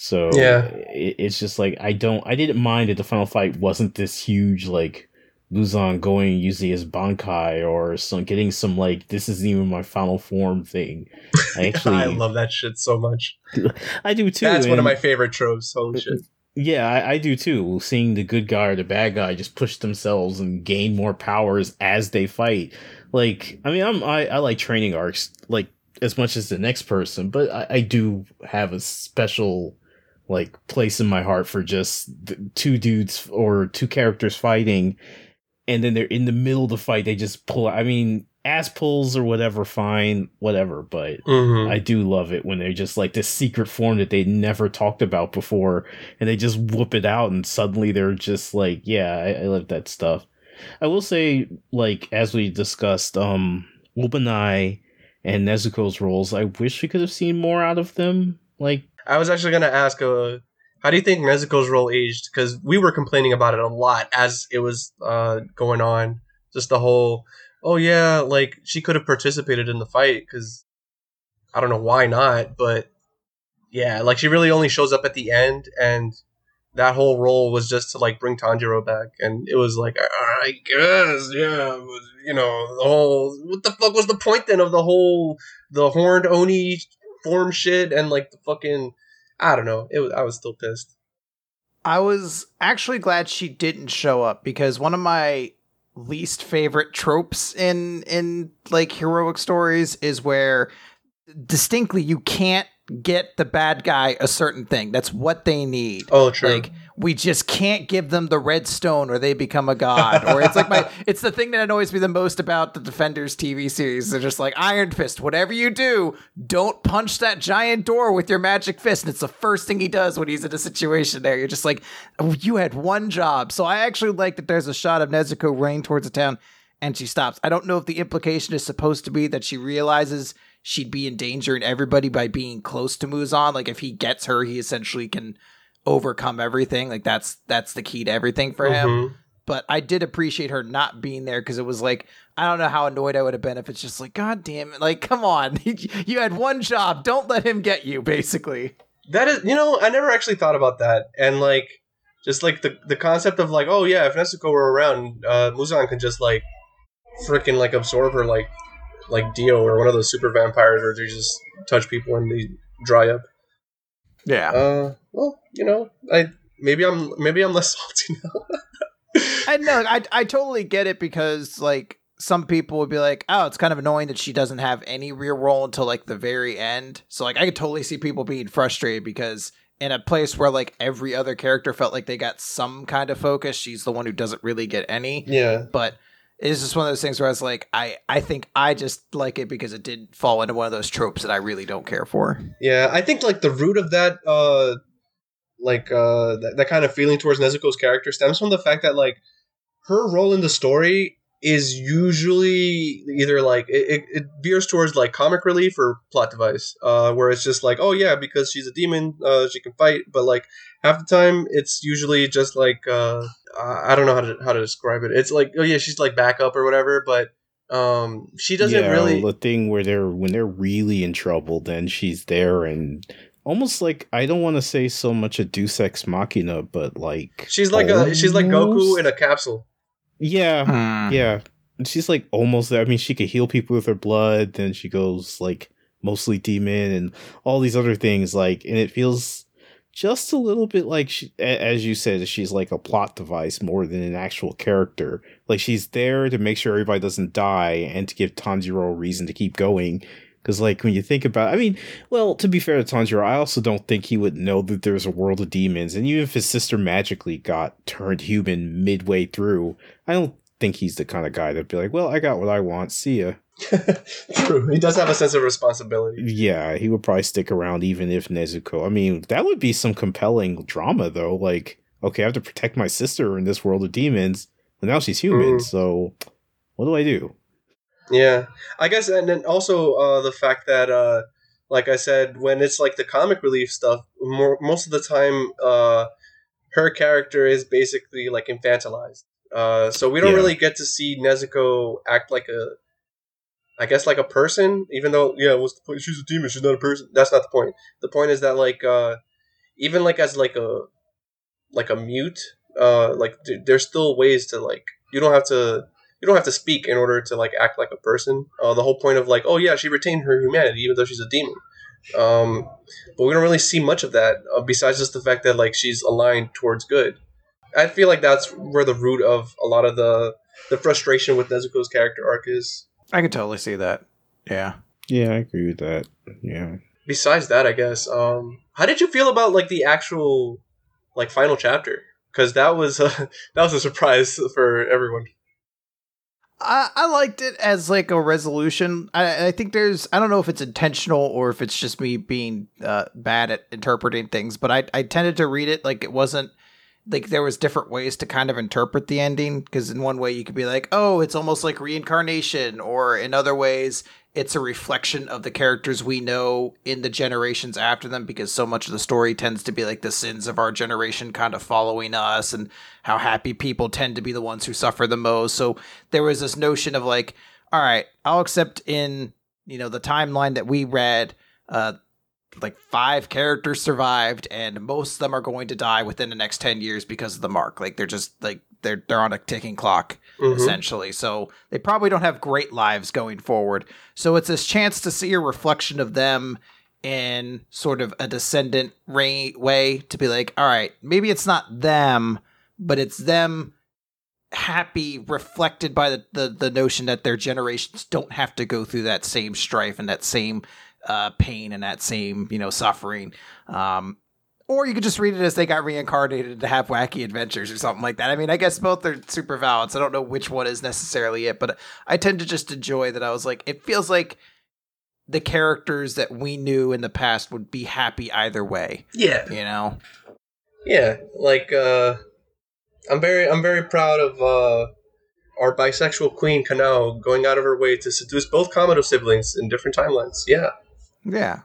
So Yeah. it, it's just like I don't I didn't mind that the final fight wasn't this huge like Muzan going using his Bankai or some getting some like this isn't even my final form thing. I actually I love that shit so much. I do too. That's one of my favorite tropes. Holy uh, uh, shit. Yeah, I, I do too. Seeing the good guy or the bad guy just push themselves and gain more powers as they fight. Like, I mean, I'm I, I like training arcs like as much as the next person, but I, I do have a special like place in my heart for just two dudes or two characters fighting, and then they're in the middle of the fight. They just pull. I mean, ass pulls or whatever, fine, whatever. But Mm-hmm. I do love it when they're just like this secret form that they never talked about before, and they just whoop it out, and suddenly they're just like, yeah, I, I love that stuff. I will say, like as we discussed, um, Obanai and Nezuko's roles, I wish we could have seen more out of them. Like, I was actually gonna ask, uh, how do you think Nezuko's role aged? Because we were complaining about it a lot as it was uh, going on. Just the whole, oh yeah, like she could have participated in the fight because I don't know why not, but yeah, like she really only shows up at the end, and that whole role was just to like bring Tanjiro back, and it was like I guess yeah, you know the whole what the fuck was the point then of the whole the horned oni form shit and like the fucking I don't know. It was I was still pissed. I was actually glad she didn't show up because one of my least favorite tropes in in like heroic stories is where distinctly you can't get the bad guy a certain thing. That's what they need. Oh, true. Like we just can't give them the red stone or they become a god. Or it's like my it's the thing that annoys me the most about the Defenders TV series. They're just like Iron Fist, whatever you do, don't punch that giant door with your magic fist. And it's the first thing he does when he's in a situation there. You're just like, oh, you had one job. So I actually like that there's a shot of Nezuko running towards the town and she stops. I don't know if the implication is supposed to be that she realizes she'd be endangering everybody by being close to Muzan. Like if he gets her, he essentially can overcome everything. Like that's that's the key to everything for him. Mhm. But I did appreciate her not being there because it was like I don't know how annoyed I would have been if it's just like God damn it, like come on, you had one job, don't let him get you, basically. That is, you know, I never actually thought about that, and like, just like the the concept of like, oh yeah, if Nezuko were around, uh, Muzan could just like, freaking like absorb her like, like Dio or one of those super vampires where they just touch people and they dry up. Yeah. Uh, well, you know, I maybe I'm maybe I'm less salty now. I know. I I totally get it because like some people would be like, "Oh, it's kind of annoying that she doesn't have any real role until like the very end." So like I could totally see people being frustrated because in a place where like every other character felt like they got some kind of focus, she's the one who doesn't really get any. yeah, But it's just one of those things where I was like, I I think I just like it because it did fall into one of those tropes that I really don't care for. yeah. I think like the root of that, uh, like uh, that, that kind of feeling towards Nezuko's character stems from the fact that like her role in the story is usually either like it, it, it veers towards like comic relief or plot device uh where it's just like oh yeah because she's a demon uh she can fight. But like half the time it's usually just like uh i don't know how to how to describe it. It's like oh yeah she's like backup or whatever but um she doesn't yeah, really the thing where they're when they're really in trouble, then she's there and almost like I don't want to say so much a Deus Ex Machina, but like she's like a she's like goku in a capsule yeah, hmm. yeah. And she's like almost there. I mean, she could heal people with her blood. Then she goes like mostly demon and all these other things. Like, and it feels just a little bit like she, as you said, she's like a plot device more than an actual character. Like she's there to make sure everybody doesn't die and to give Tanjiro a reason to keep going. Because like when you think about, I mean, well, to be fair to Tanjiro, I also don't think he would know that there's a world of demons. And even if his sister magically got turned human midway through, I don't think he's the kind of guy that'd be like, well, I got what I want. See ya. true he does have a sense of responsibility Yeah, he would probably stick around even if Nezuko. I mean, that would be some compelling drama, though. Like, okay, I have to protect my sister in this world of demons, but now she's human. Mm. So, what do I do? Yeah, I guess, and then also uh, the fact that, uh, like I said, when it's like the comic relief stuff, more most of the time, uh, her character is basically like infantilized. Uh, so we don't Yeah. really get to see Nezuko act like a, I guess like a person. Even though, yeah, what's the point? She's a demon. She's not a person. That's not the point. The point is that like, uh, even like as like a, like a mute, uh, like th- there's still ways to like you don't have to you don't have to speak in order to like act like a person. Uh, the whole point of like, oh yeah, she retained her humanity even though she's a demon. Um, but we don't really see much of that uh, besides just the fact that like she's aligned towards good. I feel like that's where the root of a lot of the the frustration with Nezuko's character arc is. I can totally see that. Yeah. Yeah, I agree with that. Yeah. Besides that, I guess. Um, how did you feel about like the actual like final chapter? Because that was uh, that was a surprise for everyone. I, I liked it as like a resolution. I, I think there's I don't know if it's intentional or if it's just me being uh, bad at interpreting things, but I I tended to read it like it wasn't like there was different ways to kind of interpret the ending because in one way you could be like oh it's almost like reincarnation or in other ways it's a reflection of the characters we know in the generations after them because so much of the story tends to be like the sins of our generation kind of following us and how happy people tend to be the ones who suffer the most. So there was this notion of like all right i'll accept in you know the timeline that we read uh like five characters survived and most of them are going to die within the next 10 years because of the mark. Like they're just like they're they're on a ticking clock Mhm. essentially. So they probably don't have great lives going forward. So it's this chance to see a reflection of them in sort of a descendant way to be like all right maybe it's not them but it's them happy reflected by the, the, the notion that their generations don't have to go through that same strife and that same uh, pain and that same you know suffering. Um, or you could just read it as they got reincarnated to have wacky adventures or something like that. I mean, I guess both are super valid. So I don't know which one is necessarily it, but I tend to just enjoy that. I was like, it feels like the characters that we knew in the past would be happy either way. Yeah, You know? yeah. Like uh, I'm very I'm very proud of uh, our bisexual queen Kanao going out of her way to seduce both Kamado siblings in different timelines. Yeah. Yeah.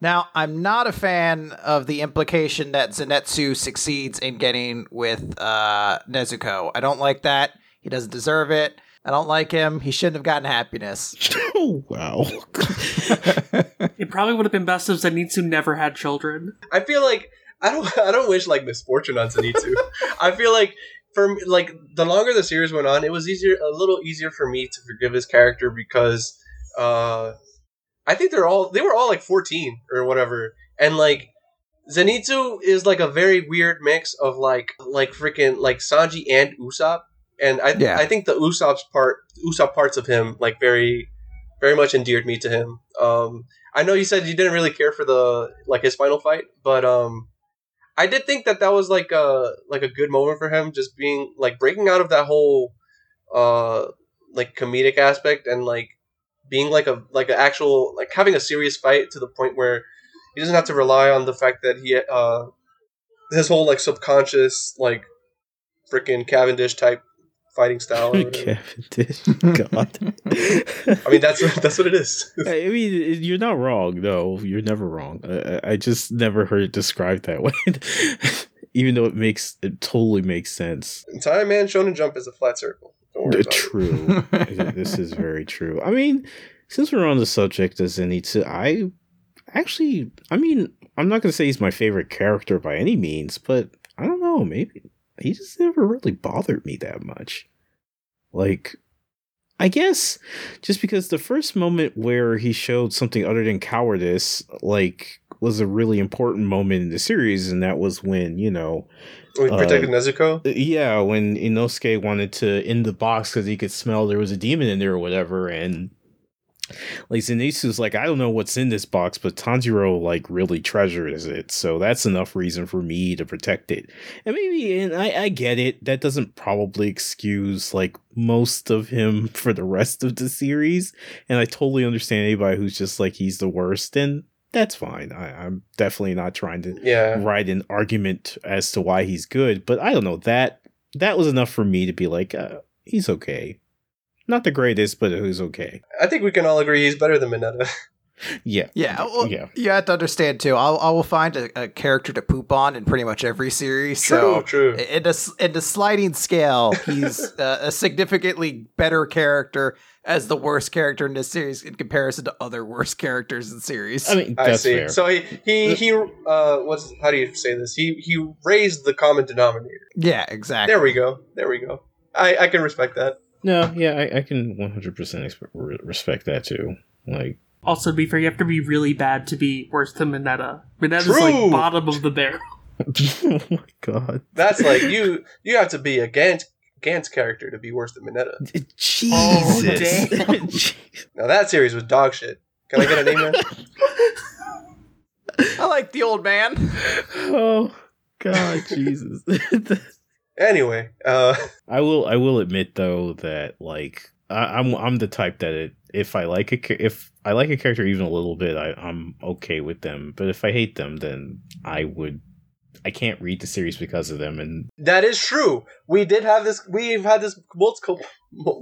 Now, I'm not a fan of the implication that Zenitsu succeeds in getting with uh, Nezuko. I don't like that. He doesn't deserve it. I don't like him. He shouldn't have gotten happiness. Oh wow. It probably would have been best if Zenitsu never had children. I feel like I don't I don't wish like misfortune on Zenitsu. I feel like for me- like the longer the series went on, it was easier a little easier for me to forgive his character because uh I think they're all they were all like 14 or whatever. And like Zenitsu is like a very weird mix of like like freaking like Sanji and Usopp. And I Yeah. I think the Usopp's part Usopp parts of him like very very much endeared me to him. Um I know you said you didn't really care for the like his final fight, but um I did think that that was like a like a good moment for him just being like breaking out of that whole uh like comedic aspect and like being like a like an actual like having a serious fight to the point where he doesn't have to rely on the fact that he uh his whole like subconscious like freaking Cavendish type fighting style. Cavendish. God. I mean that's that's what it is. I mean, you're not wrong. No, you're never wrong. I, I- just never heard it described that way. Even though it makes it totally makes sense. Time Man Shonen Jump is a flat circle. Don't worry about it. True. this is very true. I mean, since we're on the subject of Zenitsu, I actually, I mean, I'm not going to say he's my favorite character by any means, but I don't know, maybe he just never really bothered me that much. Like, I guess just because the first moment where he showed something other than cowardice, like, was a really important moment in the series, and that was when, you know, We uh, protected Nezuko. yeah, when Inosuke wanted to end the box because he could smell there was a demon in there or whatever, and like Zenitsu's like, I don't know what's in this box, but Tanjiro like really treasures it, so that's enough reason for me to protect it. And maybe, and I, I get it, that doesn't probably excuse like most of him for the rest of the series, and I totally understand anybody who's just like he's the worst, and that's fine. I, I'm definitely not trying to Yeah. write an argument as to why he's good, but I don't know that that was enough for me to be like, uh, he's okay. Not the greatest, but he's okay. I think we can all agree he's better than Mineta. Yeah, Yeah, well, yeah. you have to understand too. I'll, I will find a, a character to poop on in pretty much every series. so true. in a, s- in the sliding scale, he's uh, a significantly better character as the worst character in this series in comparison to other worst characters in the series. I mean, I see. fair. So he he he uh what's how do you say this? He he raised the common denominator. yeah, exactly. There we go. There we go. I I can respect that. no, yeah, I, I can 100% respect that too. Like, Also, to be fair, you have to be really bad to be worse than Mineta. Mineta's True. like bottom of the barrel. oh my god. That's like you. You have to be a Gantz Gantz character to be worse than Mineta. Jesus. Oh, damn. Now that series was dog shit. Can I get a name now? I like the old man. oh god, Jesus. Anyway, uh, I will I will admit though that like I, I'm I'm the type that it, if I like a if I like a character even a little bit I, I'm okay with them but if I hate them then I would I can't read the series because of them and that is true. We did have this. We've had this multiple.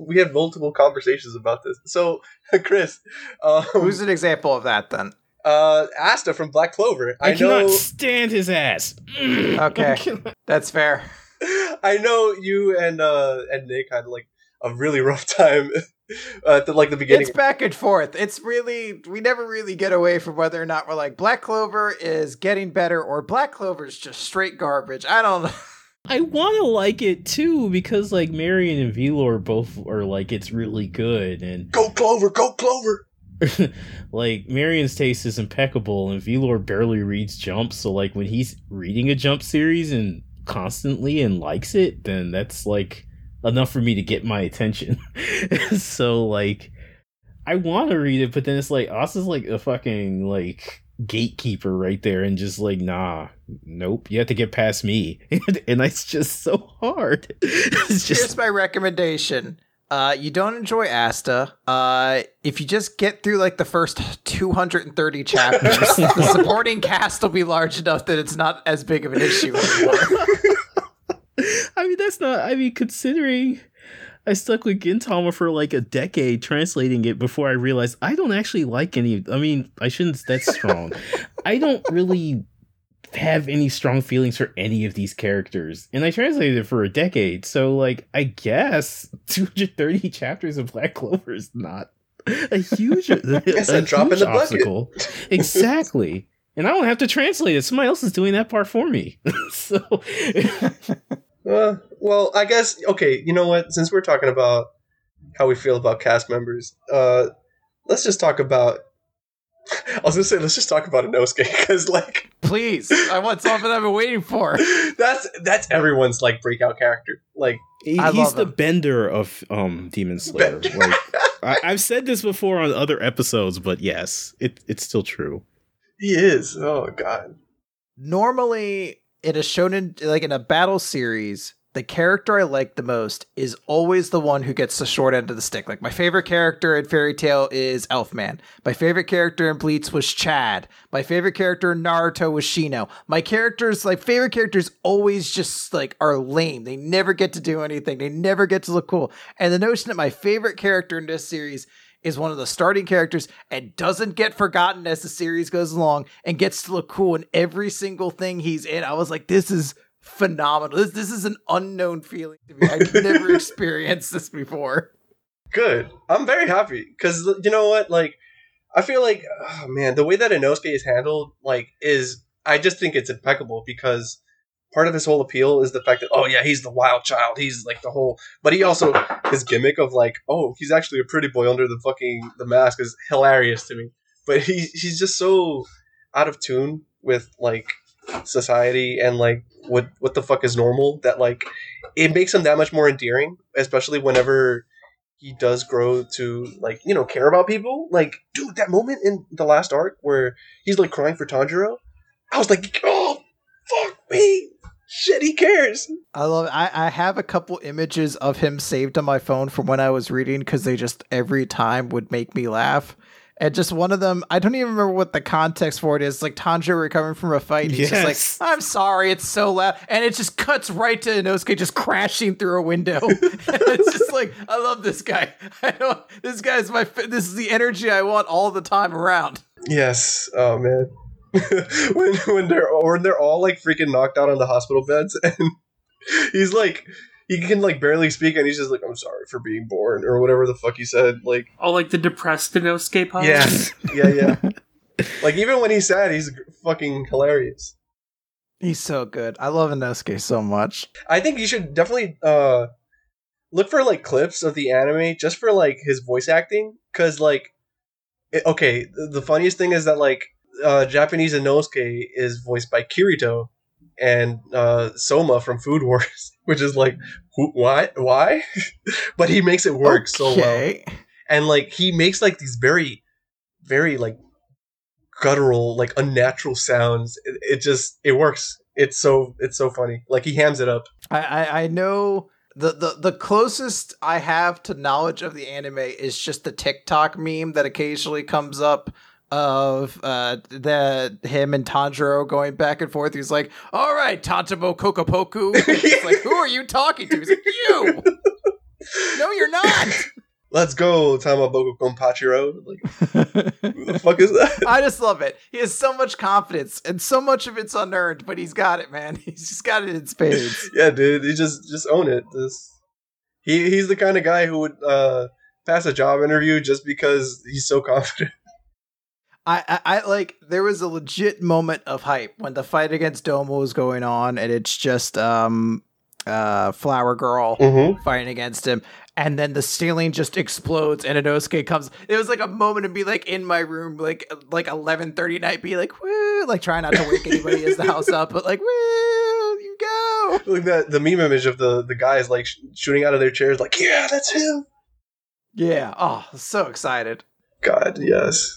We had multiple conversations about this. So, Chris, um, Who's an example of that then? uh, Asta from Black Clover. I, I cannot know. stand his ass. Okay. That's fair. I know you and uh and Nick had like a really rough time at uh, the, like the beginning. It's back and forth. It's really we never really get away from whether or not we're like Black Clover is getting better or Black Clover is just straight garbage. I don't know. I want to like it too because like Marion and Velor both are like it's really good and Go Clover, go Clover. like Marion's taste is impeccable and Velor barely reads Jump so like when he's reading a Jump series and constantly and likes it then that's like enough for me to get my attention so like I want to read it but then it's like Asta's like a fucking like gatekeeper right there and just like nah nope you have to get past me and it's just so hard it's Here's just my recommendation. Uh, you don't enjoy Asta. Uh, if you just get through like the first 230 chapters, the supporting cast will be large enough that it's not as big of an issue anymore. I mean, that's not. I mean, considering I stuck with Gintama for like a decade translating it before I realized I don't actually like any. I mean, I shouldn't. That's strong. I don't really have any strong feelings for any of these characters, and I translated it for a decade. So, like, I guess 230 chapters of Black Clover is not a huge, a, a drop in huge the bucket. Exactly. And I don't have to translate it. Somebody else is doing that part for me. so Uh, well, I guess okay. You know what? Since we're talking about how we feel about cast members, uh, let's just talk about. I was gonna say let's just talk about Inosuke because like Please, I want something I've been waiting for. that's that's everyone's like breakout character. Like He- he's the him. bender of um Demon Slayer. like I, I've said this before on other episodes, but yes, it it's still true. he is. Oh god. Normally, in a shonen, like in a battle series, the character I like the most is always the one who gets the short end of the stick. Like my favorite character in Fairy Tail is Elfman. My favorite character in Bleach was Chad. My favorite character in Naruto was Shino. My characters, like favorite characters, always just like are lame. They never get to do anything. They never get to look cool. And the notion that my favorite character in this series is one of the starting characters and doesn't get forgotten as the series goes along and gets to look cool in every single thing he's in. I was like, this is phenomenal. This, this is an unknown feeling to me. I've never experienced this before. Good. I'm very happy because you know what? Like, I feel like, oh, man, the way that Inosuke is handled, like, is I just think it's impeccable because part of his whole appeal is the fact that oh yeah, he's the wild child. He's like the whole, but he also his gimmick of like oh he's actually a pretty boy under the fucking the mask is hilarious to me. But he he's just so out of tune with like society and like what what the fuck is normal that like it makes him that much more endearing, especially whenever he does grow to like you know care about people. Like dude, that moment in the last arc where he's like crying for Tanjiro, I was like, oh fuck me, shit, he cares. I love. I I have a couple images of him saved on my phone from when I was reading because they just every time would make me laugh. And just one of them, I don't even remember what the context for it is. Like Tanjiro recovering from a fight. He's Yes. just like, "I'm sorry, it's so loud," and it just cuts right to Inosuke just crashing through a window. and it's just like, I love this guy. I don't. This guy's my. This is the energy I want all the time around. Yes, oh man. when when they're when they're all like freaking knocked out on the hospital beds and he's like he can like barely speak and he's just like I'm sorry for being born or whatever the fuck he said like Oh, like the depressed Inosuke pose? yes yeah yeah like even when he's sad he's fucking hilarious He's so good. I love Inosuke so much. I think you should definitely uh look for like clips of the anime just for like his voice acting cuz like it- okay, the the funniest thing is that like uh, Japanese Inosuke is voiced by Kirito and uh, Soma from Food Wars, which is like who, why why, but he makes it work so well, and like he makes like these very very like guttural like unnatural sounds. It, it just it works. It's so it's so funny. Like he hams it up. I, I I know the, the the closest I have to knowledge of the anime is just the TikTok meme that occasionally comes up of uh the him and Tanjiro going back and forth. He's like, "All right, Tantamo Kokopoku." He's like, "Who are you talking to?" He's like, "You." no, you're not. Let's go, Tamaboku Konpachiro. Like who the fuck is that? I just love it. He has so much confidence, and so much of it's unearned, but he's got it, man. He's just got it in spades. yeah, dude, he just just own it. This he he's the kind of guy who would uh pass a job interview just because he's so confident. I, I, I like there was a legit moment of hype when the fight against Doma was going on, and it's just um uh Flower Girl Mm-hmm. fighting against him, and then the ceiling just explodes, and Inosuke comes. It was like a moment to be like in my room, like like eleven thirty night, be like woo, like trying not to wake anybody as the house up, but like woo, you go. Like that the meme image of the the guys like sh- shooting out of their chairs, like yeah, that's him. Yeah. Oh, so excited. God, yes.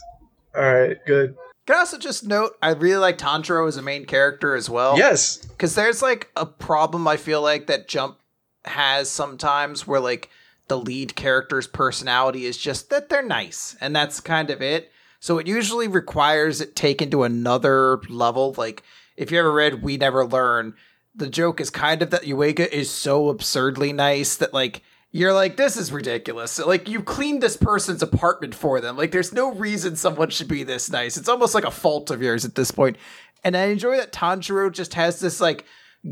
All right, good. Can I also just note I really like Tanjiro as a main character as well. Yes, because there's like a problem I feel like that Jump has sometimes where like the lead character's personality is just that they're nice and that's kind of it. So it usually requires it taken to another level. Like if you ever read We Never Learn, the joke is kind of that Yuiga is so absurdly nice that like you're like this is ridiculous. Like you cleaned this person's apartment for them. Like there's no reason someone should be this nice. It's almost like a fault of yours at this point. And I enjoy that Tanjiro just has this like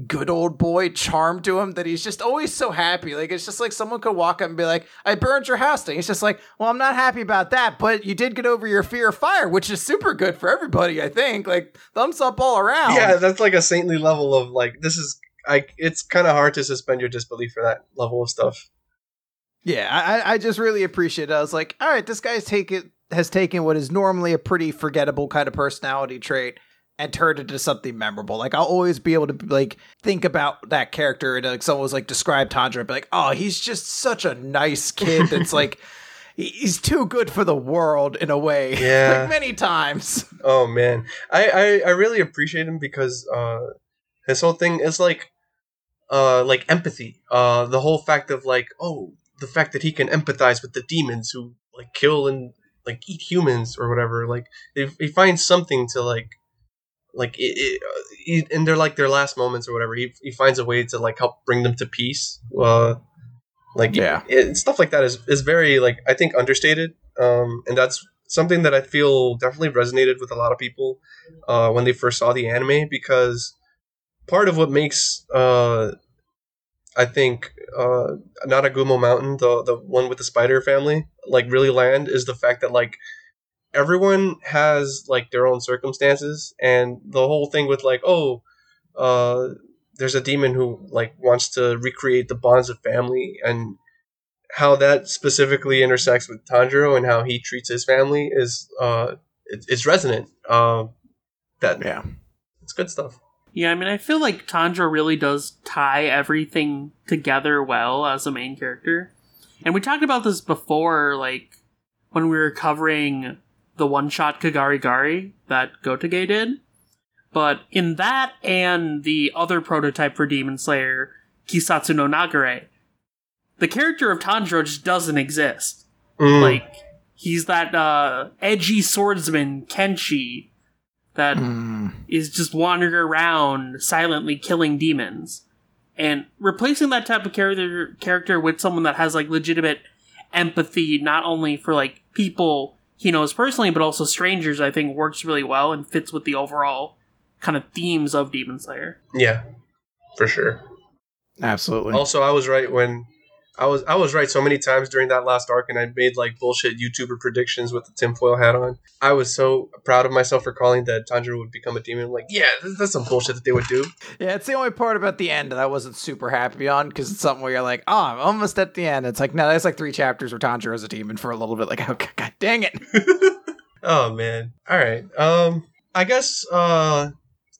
good old boy charm to him that he's just always so happy. Like it's just like someone could walk up and be like, "I burned your house down." He's just like, "Well, I'm not happy about that, but you did get over your fear of fire, which is super good for everybody. I think. Like thumbs up all around." yeah, that's like a saintly level of like this is. I it's kind of hard to suspend your disbelief for that level of stuff. Yeah, I, I- just really appreciate it. I was like, all right, this guy's taken has taken what is normally a pretty forgettable kind of personality trait and turned it into something memorable. Like I'll always be able to like think about that character and like someone was like describe Tanjiro and be like, oh, he's just such a nice kid that's like he's too good for the world in a way. Yeah. like many times. Oh man, I, I I really appreciate him because uh, his whole thing is like, uh, like empathy. Uh, the whole fact of like, oh, the fact that he can empathize with the demons who like kill and like eat humans or whatever. Like, he, he finds something to like, like it, it uh, in their like their last moments or whatever. He he finds a way to like help bring them to peace. Uh, like Yeah. it, stuff like that is is very like I think understated. Um, and that's something that I feel definitely resonated with a lot of people uh, when they first saw the anime because part of what makes uh, I think uh, Natagumo Mountain, the the one with the spider family, like really land is the fact that like everyone has like their own circumstances and the whole thing with like oh uh, there's a demon who like wants to recreate the bonds of family and how that specifically intersects with Tanjiro and how he treats his family is uh it, it's resonant. Um, that Yeah. it's good stuff. Yeah, I mean, I feel like Tanjiro really does tie everything together well as a main character. And we talked about this before, like, when we were covering the one shot Kagari Gari that Gotoge did. But in that and the other prototype for Demon Slayer, Kisatsu no Nagare, the character of Tanjiro just doesn't exist. Mm. Like, he's that uh, edgy swordsman, Kenshi, that Mm. is just wandering around silently killing demons and replacing that type of character character with someone that has like legitimate empathy not only for like people he knows personally but also strangers i think works really well and fits with the overall kind of themes of demon slayer yeah, for sure. Absolutely. Also, I was right when I was I was right so many times during that last arc, and I made like bullshit YouTuber predictions with the tinfoil hat on. I was so proud of myself for calling that Tanjiro would become a demon. I'm like, yeah, that's, that's some bullshit that they would do. Yeah, it's the only part about the end that I wasn't super happy on because it's something where you're like, oh, I'm almost at the end. It's like, no, that's like three chapters where Tanjiro's a demon for a little bit. Like, oh, god dang it. Oh man. All right. Um, I guess uh,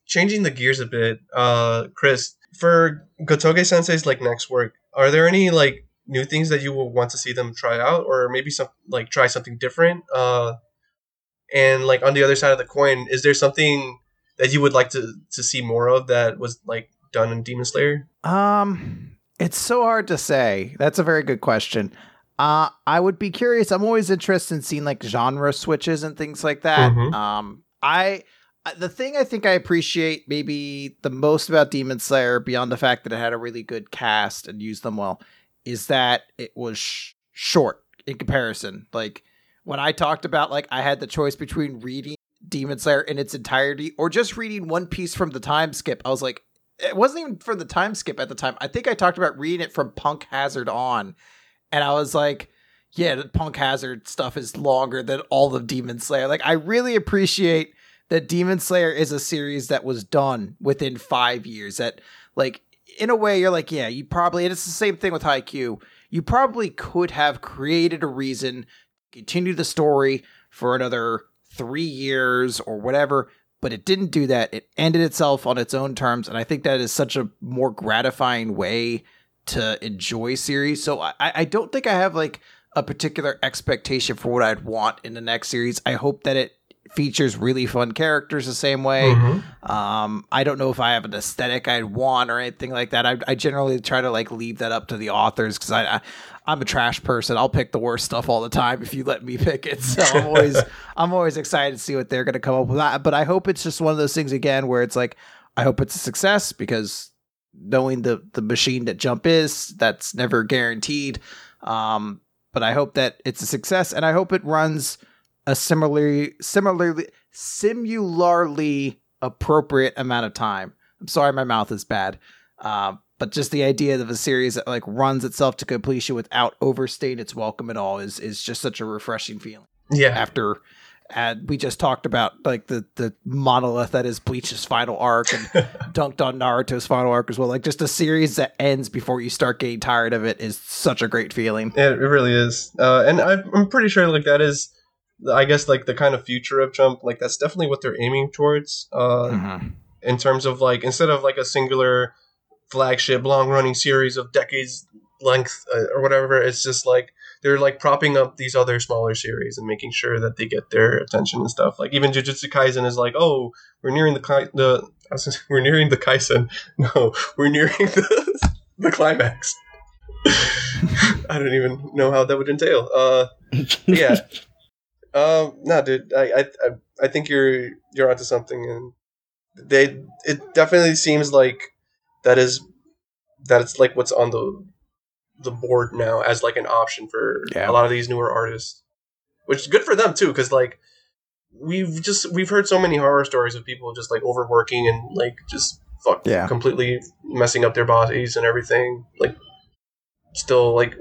changing the gears a bit. Uh, Chris, for Gotoge Sensei's like next work, are there any like new things that you will want to see them try out, or maybe some like try something different? Uh, and like on the other side of the coin, is there something that you would like to to see more of that was like done in Demon Slayer? Um, it's so hard to say. That's a very good question. Uh, I would be curious. I'm always interested in seeing like genre switches and things like that. Mhm. Um, I- the thing I think I appreciate maybe the most about Demon Slayer, beyond the fact that it had a really good cast and used them well, is that it was sh- short in comparison. Like when I talked about like I had the choice between reading Demon Slayer in its entirety or just reading one piece from the time skip, I was like, it wasn't even from the time skip at the time. I think I talked about reading it from Punk Hazard on, and I was like, yeah, the Punk Hazard stuff is longer than all of Demon Slayer. Like, I really appreciate that Demon Slayer is a series that was done within five years. That, like, in a way, you're like, yeah, you probably, and it's the same thing with Haikyuu. You probably could have created a reason, continue the story for another three years or whatever, but it didn't do that. It ended itself on its own terms, and I think that is such a more gratifying way to enjoy series. So I, I don't think I have like a particular expectation for what I'd want in the next series. I hope that it features really fun characters the same way. Mhm. Um, I don't know if I have an aesthetic I'd want or anything like that. I, I generally try to like leave that up to the authors because I, I I'm a trash person. I'll pick the worst stuff all the time if you let me pick it. So I'm always I'm always excited to see what they're gonna come up with. But I hope it's just one of those things again where it's like I hope it's a success because knowing the the machine that Jump is, that's never guaranteed. Um, but I hope that it's a success, and I hope it runs a similarly similarly similarly appropriate amount of time. I'm sorry, my mouth is bad. Uh, but just the idea of a series that like runs itself to completion without overstaying its welcome at all is is just such a refreshing feeling Yeah. after uh, we just talked about like the the monolith that is Bleach's final arc and dunked on Naruto's final arc as well. Like just a series that ends before you start getting tired of it is such a great feeling. Yeah, it really is. Uh, and I'm, I'm pretty sure like that is, I guess like the kind of future of Jump. Like that's definitely what they're aiming towards. Uh, Mhm. in terms of like instead of like a singular flagship long running series of decades length uh, or whatever, it's just like they're like propping up these other smaller series and making sure that they get their attention and stuff. Like even Jujutsu Kaisen is like, oh, we're nearing the Kai- the I was we're nearing the Kaisen. No, we're nearing the the climax. I don't even know how that would entail. Uh, yeah. Um, no, dude, I, I, I, think you're you're onto something, and they, it definitely seems like that is that it's like what's on the the board now as like an option for Yeah. a lot of these newer artists, which is good for them too, because like we've just we've heard so many horror stories of people just like overworking and like just fuck Yeah. completely messing up their bodies and everything. Like still like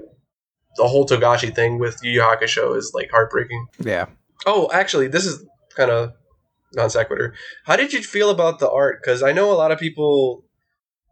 the whole Togashi thing with Yu Yu Hakusho is like heartbreaking. Yeah. Oh, actually, this is kind of non sequitur. How did you feel about the art? Because I know a lot of people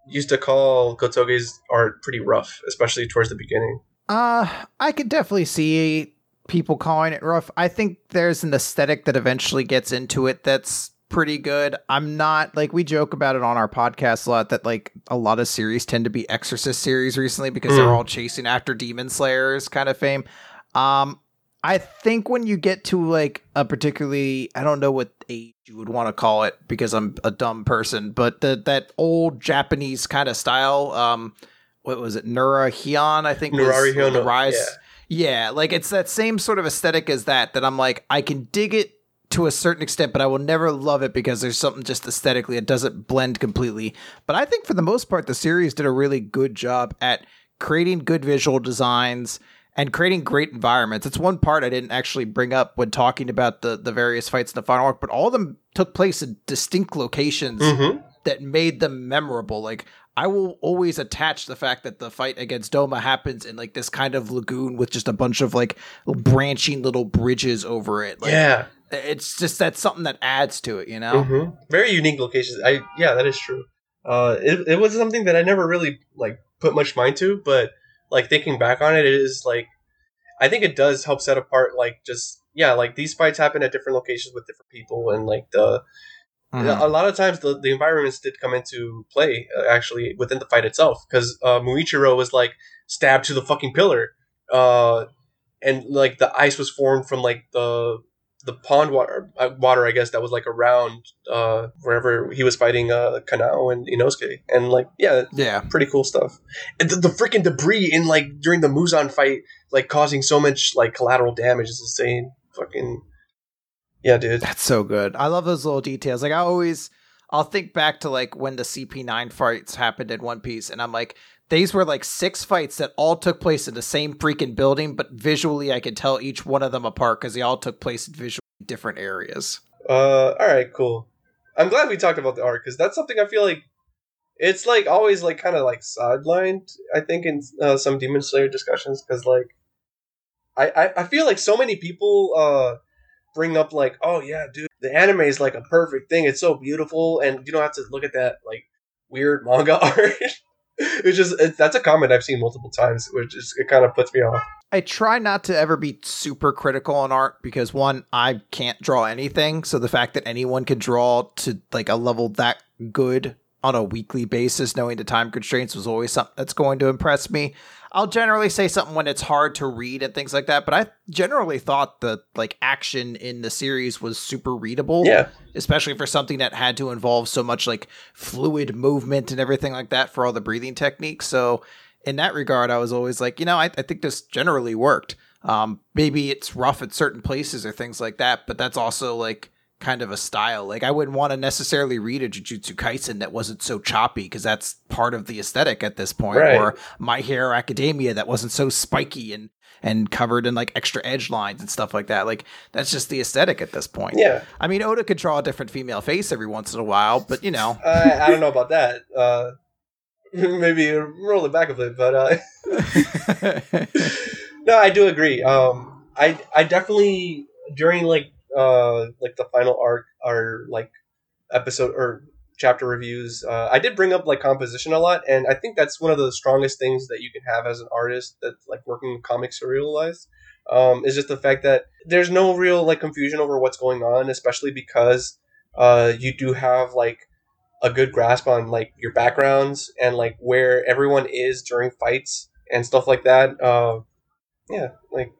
used to call Gotoge's art pretty rough, especially towards the beginning. Uh, I could definitely see people calling it rough. I think there's an aesthetic that eventually gets into it that's pretty good. I'm not like we joke about it on our podcast a lot that like a lot of series tend to be Exorcist series recently because they're Mm. all chasing after Demon Slayers kind of fame. Um, I think when you get to like a particularly, I don't know what age you would want to call it because I'm a dumb person, but the, that old Japanese kind of style, um, what was it, Nura Heian, I think was Nurari Hyono, the rise. yeah. Yeah, like it's that same sort of aesthetic as that. That I'm like, I can dig it to a certain extent, but I will never love it because there's something just aesthetically it doesn't blend completely. But I think for the most part, the series did a really good job at creating good visual designs and creating great environments. It's one part I didn't actually bring up when talking about the the various fights in the final arc, but all of them took place in distinct locations Mm-hmm. that made them memorable. Like I will always attach the fact that the fight against Doma happens in like this kind of lagoon with just a bunch of like branching little bridges over it. Like, yeah, it's just that's something that adds to it, you know. hmm very unique locations. I yeah, that is true. Uh, it it was something that I never really like put much mind to, but like thinking back on it, it is like I think it does help set apart like just yeah, like these fights happen at different locations with different people, and like the Mhm. a lot of times the, the environments did come into play uh, actually within the fight itself because uh, Muichiro was like stabbed to the fucking pillar, uh, and like the ice was formed from like the the pond water uh, water I guess that was like around uh, wherever he was fighting uh, Kanao and Inosuke and like yeah Yeah. pretty cool stuff and the, the freaking debris in like during the Muzan fight like causing so much like collateral damage is insane fucking yeah dude That's so good. I love those little details. Like I always I'll think back to like when the CP9 fights happened in One Piece and I'm like these were like six fights that all took place in the same freaking building, but visually I could tell each one of them apart because they all took place in visually different areas. Uh, all right, cool. I'm glad we talked about the art because that's something I feel like it's like always like kind of like sidelined. I think in uh, some Demon Slayer discussions because like I, I I feel like so many people uh bring up like oh yeah dude the anime is like a perfect thing it's so beautiful and you don't have to look at that like weird manga art. it's just it, that's a comment I've seen multiple times, which is it kind of puts me off. I try not to ever be super critical on art because one, I can't draw anything. So the fact that anyone could draw to like a level that good on a weekly basis, knowing the time constraints was always something that's going to impress me. I'll generally say something when it's hard to read and things like that, but I generally thought the like action in the series was super readable Yeah, especially for something that had to involve so much like fluid movement and everything like that for all the breathing techniques. So in that regard, I was always like, you know, I, I think this generally worked. Um, maybe it's rough at certain places or things like that, but that's also like kind of a style. Like I wouldn't want to necessarily read a Jujutsu Kaisen that wasn't so choppy because that's part of the aesthetic at this point, Right. or My Hero Academia that wasn't so spiky and and covered in like extra edge lines and stuff like that. Like that's just the aesthetic at this point. yeah. I mean, Oda could draw a different female face every once in a while, but you know, I, I don't know about that. Uh, maybe roll it back a bit, but uh, no, I do agree. Um, I I definitely during like uh like the final arc or like episode or chapter reviews, uh, I did bring up like composition a lot, and I think that's one of the strongest things that you can have as an artist that's like working with comics serialized. Um, is just the fact that there's no real like confusion over what's going on, especially because uh, you do have like a good grasp on like your backgrounds and like where everyone is during fights and stuff like that. Uh, yeah, like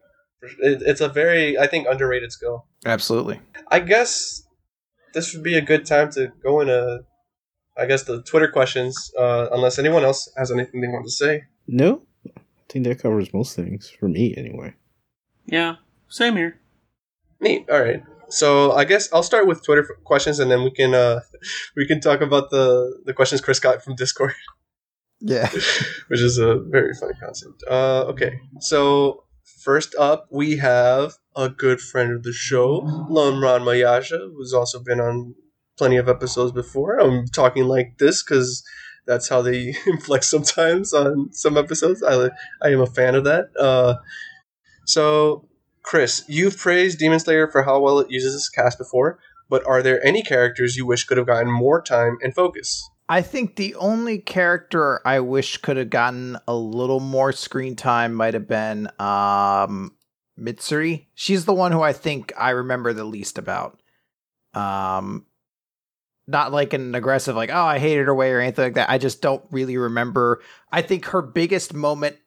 it's a very I think underrated skill. absolutely. I guess this would be a good time to go into I guess the Twitter questions. Uh, unless anyone else has anything they want to say. No, I think that covers most things for me anyway. Yeah, same here. Neat. All right. So I guess I'll start with Twitter questions, and then we can uh, we can talk about the the questions Chris got from Discord. Yeah. which is a very funny concept. Uh, okay, so first up we have a good friend of the show, Lone Ron Mayasha, who's also been on plenty of episodes before. I'm talking like this because that's how they inflect sometimes on some episodes. I I am a fan of that. Uh, so Chris, you've praised Demon Slayer for how well it uses its cast before, but are there any characters you wish could have gotten more time and focus? I think the only character I wish could have gotten a little more screen time might have been um Mitsuri. She's the one who I think I remember the least about. Um not like an aggressive like oh I hated her way or anything like that. I just don't really remember. I think her biggest moment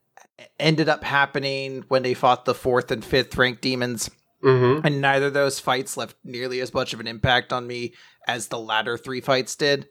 ended up happening when they fought the fourth and fifth ranked demons Mm-hmm. and neither of those fights left nearly as much of an impact on me as the latter three fights did.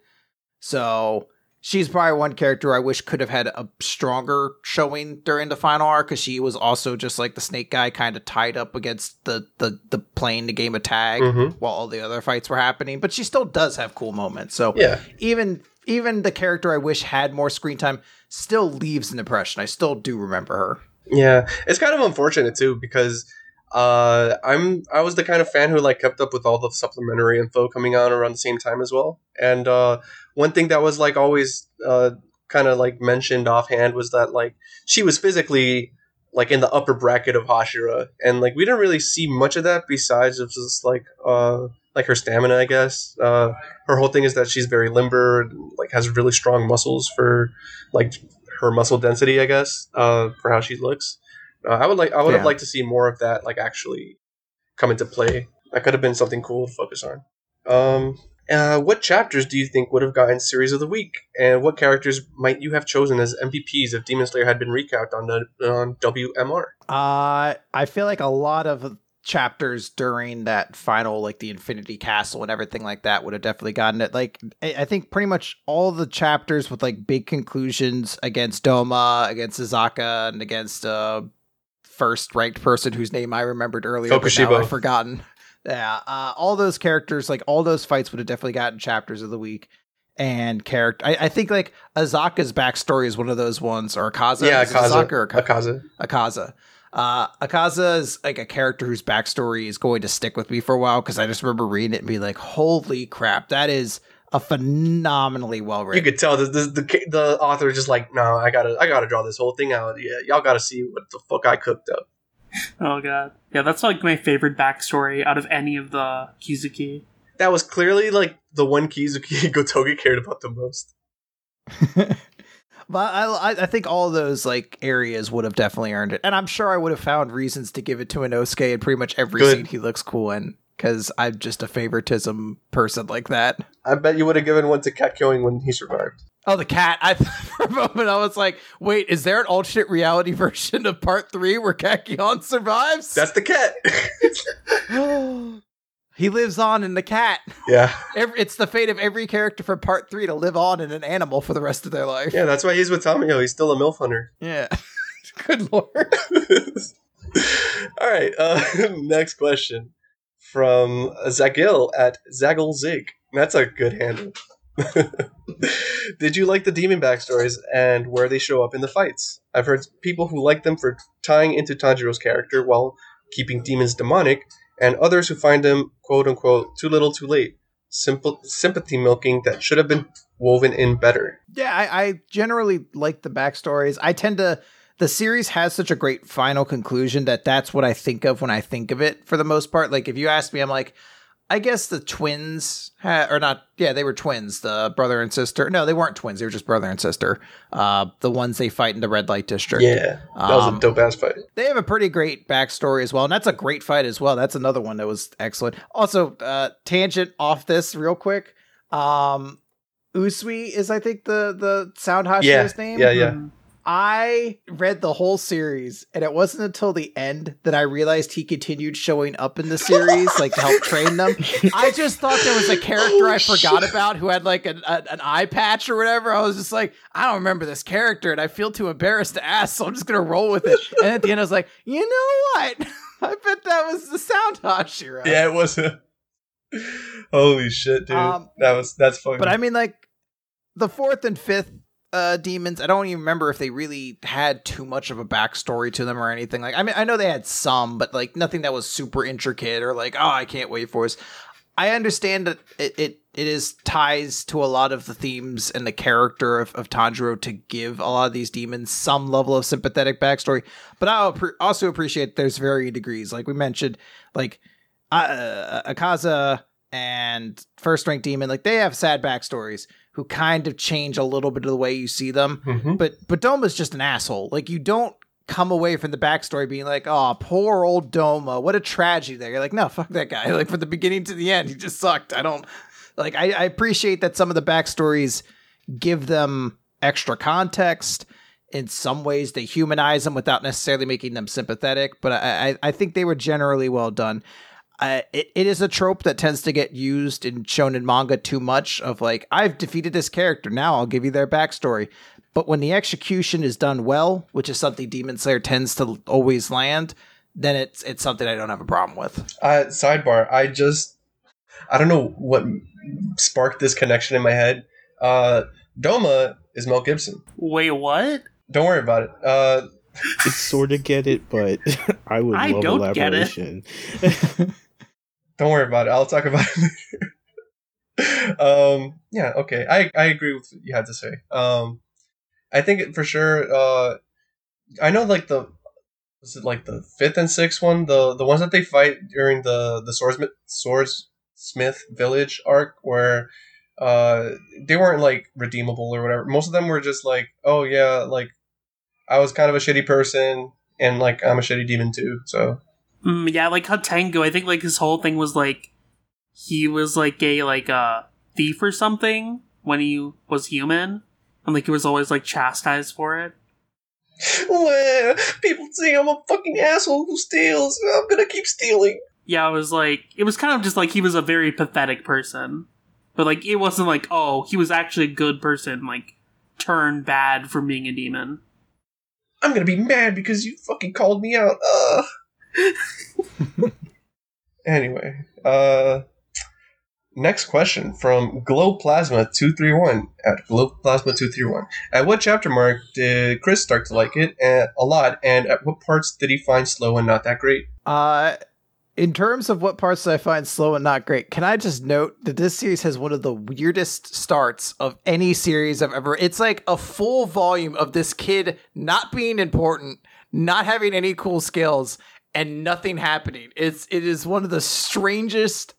So she's probably one character I wish could have had a stronger showing during the final arc because she was also just like the snake guy, kind of tied up against the the the playing the game of tag Mhm. while all the other fights were happening. But she still does have cool moments. So Yeah. even even the character I wish had more screen time still leaves an impression. I still do remember her. Yeah, it's kind of unfortunate too because Uh, I'm I was the kind of fan who like kept up with all the supplementary info coming out around the same time as well. And uh, one thing that was like always uh, kind of like mentioned offhand was that like she was physically like in the upper bracket of Hashira, and like we didn't really see much of that besides of just like uh like her stamina, I guess. Uh, her whole thing is that she's very limber, and, like has really strong muscles for like her muscle density, I guess, uh, for how she looks. Uh, I would like I would have liked to see more of that like actually come into play. That could have been something cool to focus on. Um, uh, what chapters do you think would have gotten series of the week, and what characters might you have chosen as MVPs if Demon Slayer had been recapped on the on WMR? Uh, I feel like a lot of chapters during that final, like the Infinity Castle and everything like that, would have definitely gotten it. Like, I I think pretty much all the chapters with like big conclusions against Doma, against Azaka, and against uh first ranked person whose name I remembered earlier, but now Kokushibo. I've forgotten. Yeah, uh, all those characters, like all those fights, would have definitely gotten chapters of the week. And character, I, I think like Azaka's backstory is one of those ones, or Akaza. yeah, Akaza. Azaka or Ka- Akaza. Akaza. Uh, Akaza is like a character whose backstory is going to stick with me for a while because I just remember reading it and being like, "Holy crap, that is a phenomenally well written. You could tell that the, the the author is just like, no, I gotta I gotta draw this whole thing out. Yeah, y'all gotta see what the fuck I cooked up. Oh god. Yeah, that's like my favorite backstory out of any of the Kizuki. That was clearly like the one Kizuki Gotoge cared about the most. but I, I- I think all those like areas would have definitely earned it, and I'm sure I would have found reasons to give it to Inosuke in pretty much every Good. scene he looks cool in because I'm just a favoritism person like that. I bet you would have given one to Kakyoin when he survived. Oh, the cat! I for a moment I was like, "Wait, is there an alternate reality version of Part Three where Kakyoin survives?" That's the cat. he lives on in the cat. yeah, Every, it's the fate of every character from Part Three to live on in an animal for the rest of their life. yeah. That's why he's with Tamayo. He's still a milf hunter. Yeah. Good lord. All right. Uh, next question from Zagil at Zaggle Zig. That's a good handle. Did you like the demon backstories and where they show up in the fights? I've heard people who like them for tying into Tanjiro's character while keeping demons demonic, and others who find them "quote unquote" too little, too late. Simple sympathy milking that should have been woven in better. Yeah, I, I generally like the backstories. I tend to. The series has such a great final conclusion that that's what I think of when I think of it for the most part. Like, if you ask me, I'm like, I guess the twins, ha- or not, yeah, they were twins, the brother and sister. No, they weren't twins, they were just brother and sister. Uh, the ones they fight in the red light district. Yeah, that was Um, a dope ass fight. They have a pretty great backstory as well, and that's a great fight as well. That's another one that was excellent. Also, uh, tangent off this real quick. Um, Uzui is, I think, the the Sound Hashira's Yeah, name. yeah, yeah. Mhm. I read the whole series, and it wasn't until the end that I realized he continued showing up in the series, like to help train them. I just thought there was a character Oh, I forgot shit. about who had like an, a, an eye patch or whatever. I was just like, I don't remember this character, and I feel too embarrassed to ask, so I'm just gonna roll with it. And at the end, I was like, you know what? I bet that was the Sound Hashira. Yeah, it was. A... Holy shit, dude! Um, that was that's funny. But I mean, like the fourth and fifth uh, demons, I don't even remember if they really had too much of a backstory to them or anything. Like, I mean, I know they had some, but like nothing that was super intricate or like, oh, I can't wait for this. I understand that it, it it is ties to a lot of the themes and the character of, of Tanjiro to give a lot of these demons some level of sympathetic backstory. But I also appreciate there's varying degrees. Like we mentioned, like uh, Akaza and First Rank Demon, like they have sad backstories who kind of change a little bit of the way you see them. Mhm. But but Doma's just an asshole. Like you don't come away from the backstory being like, oh, poor old Doma, what a tragedy there. You're like, no, fuck that guy. Like from the beginning to the end, he just sucked. I don't like I, I appreciate that some of the backstories give them extra context. In some ways, they humanize them without necessarily making them sympathetic, but I, I, I think they were generally well done. Uh, it, it is a trope that tends to get used in shonen manga too much of like i've defeated this character now i'll give you their backstory but when the execution is done well which is something demon slayer tends to always land then it's it's something i don't have a problem with uh, sidebar. I just I don't know what sparked this connection in my head. Uh, Doma is Mel Gibson. Wait, what? Don't worry about it. Uh, it's sort of get it, but I would I love don't get it. Don't worry about it. I'll talk about it later. um, yeah, okay. I I agree with what you had to say. Um, I think for sure. Uh, I know like the was it like the fifth and sixth one, the the ones that they fight during the the swordsmith swordsmith village arc, where uh they weren't like redeemable or whatever. Most of them were just like, oh yeah, like I was kind of a shitty person, and like I'm a shitty demon too. So Mm, yeah, like Hantengu, I think like his whole thing was like he was like a like a thief or something when he was human, and like he was always like chastised for it. Well, people say I'm a fucking asshole who steals. I'm gonna keep stealing. Yeah, it was like it was kind of just like he was a very pathetic person, but like it wasn't like oh he was actually a good person like turned bad from being a demon. I'm gonna be mad because you fucking called me out. Ugh. anyway, uh, next question from Glowplasma231 at Glowplasma231. At what chapter mark did Chris start to like it a lot, and at what parts did he find slow and not that great? Uh, in terms of what parts I find slow and not great, can I just note that this series has one of the weirdest starts of any series I've ever. It's like a full volume of this kid not being important, not having any cool skills, and nothing happening. It's it is one of the strangest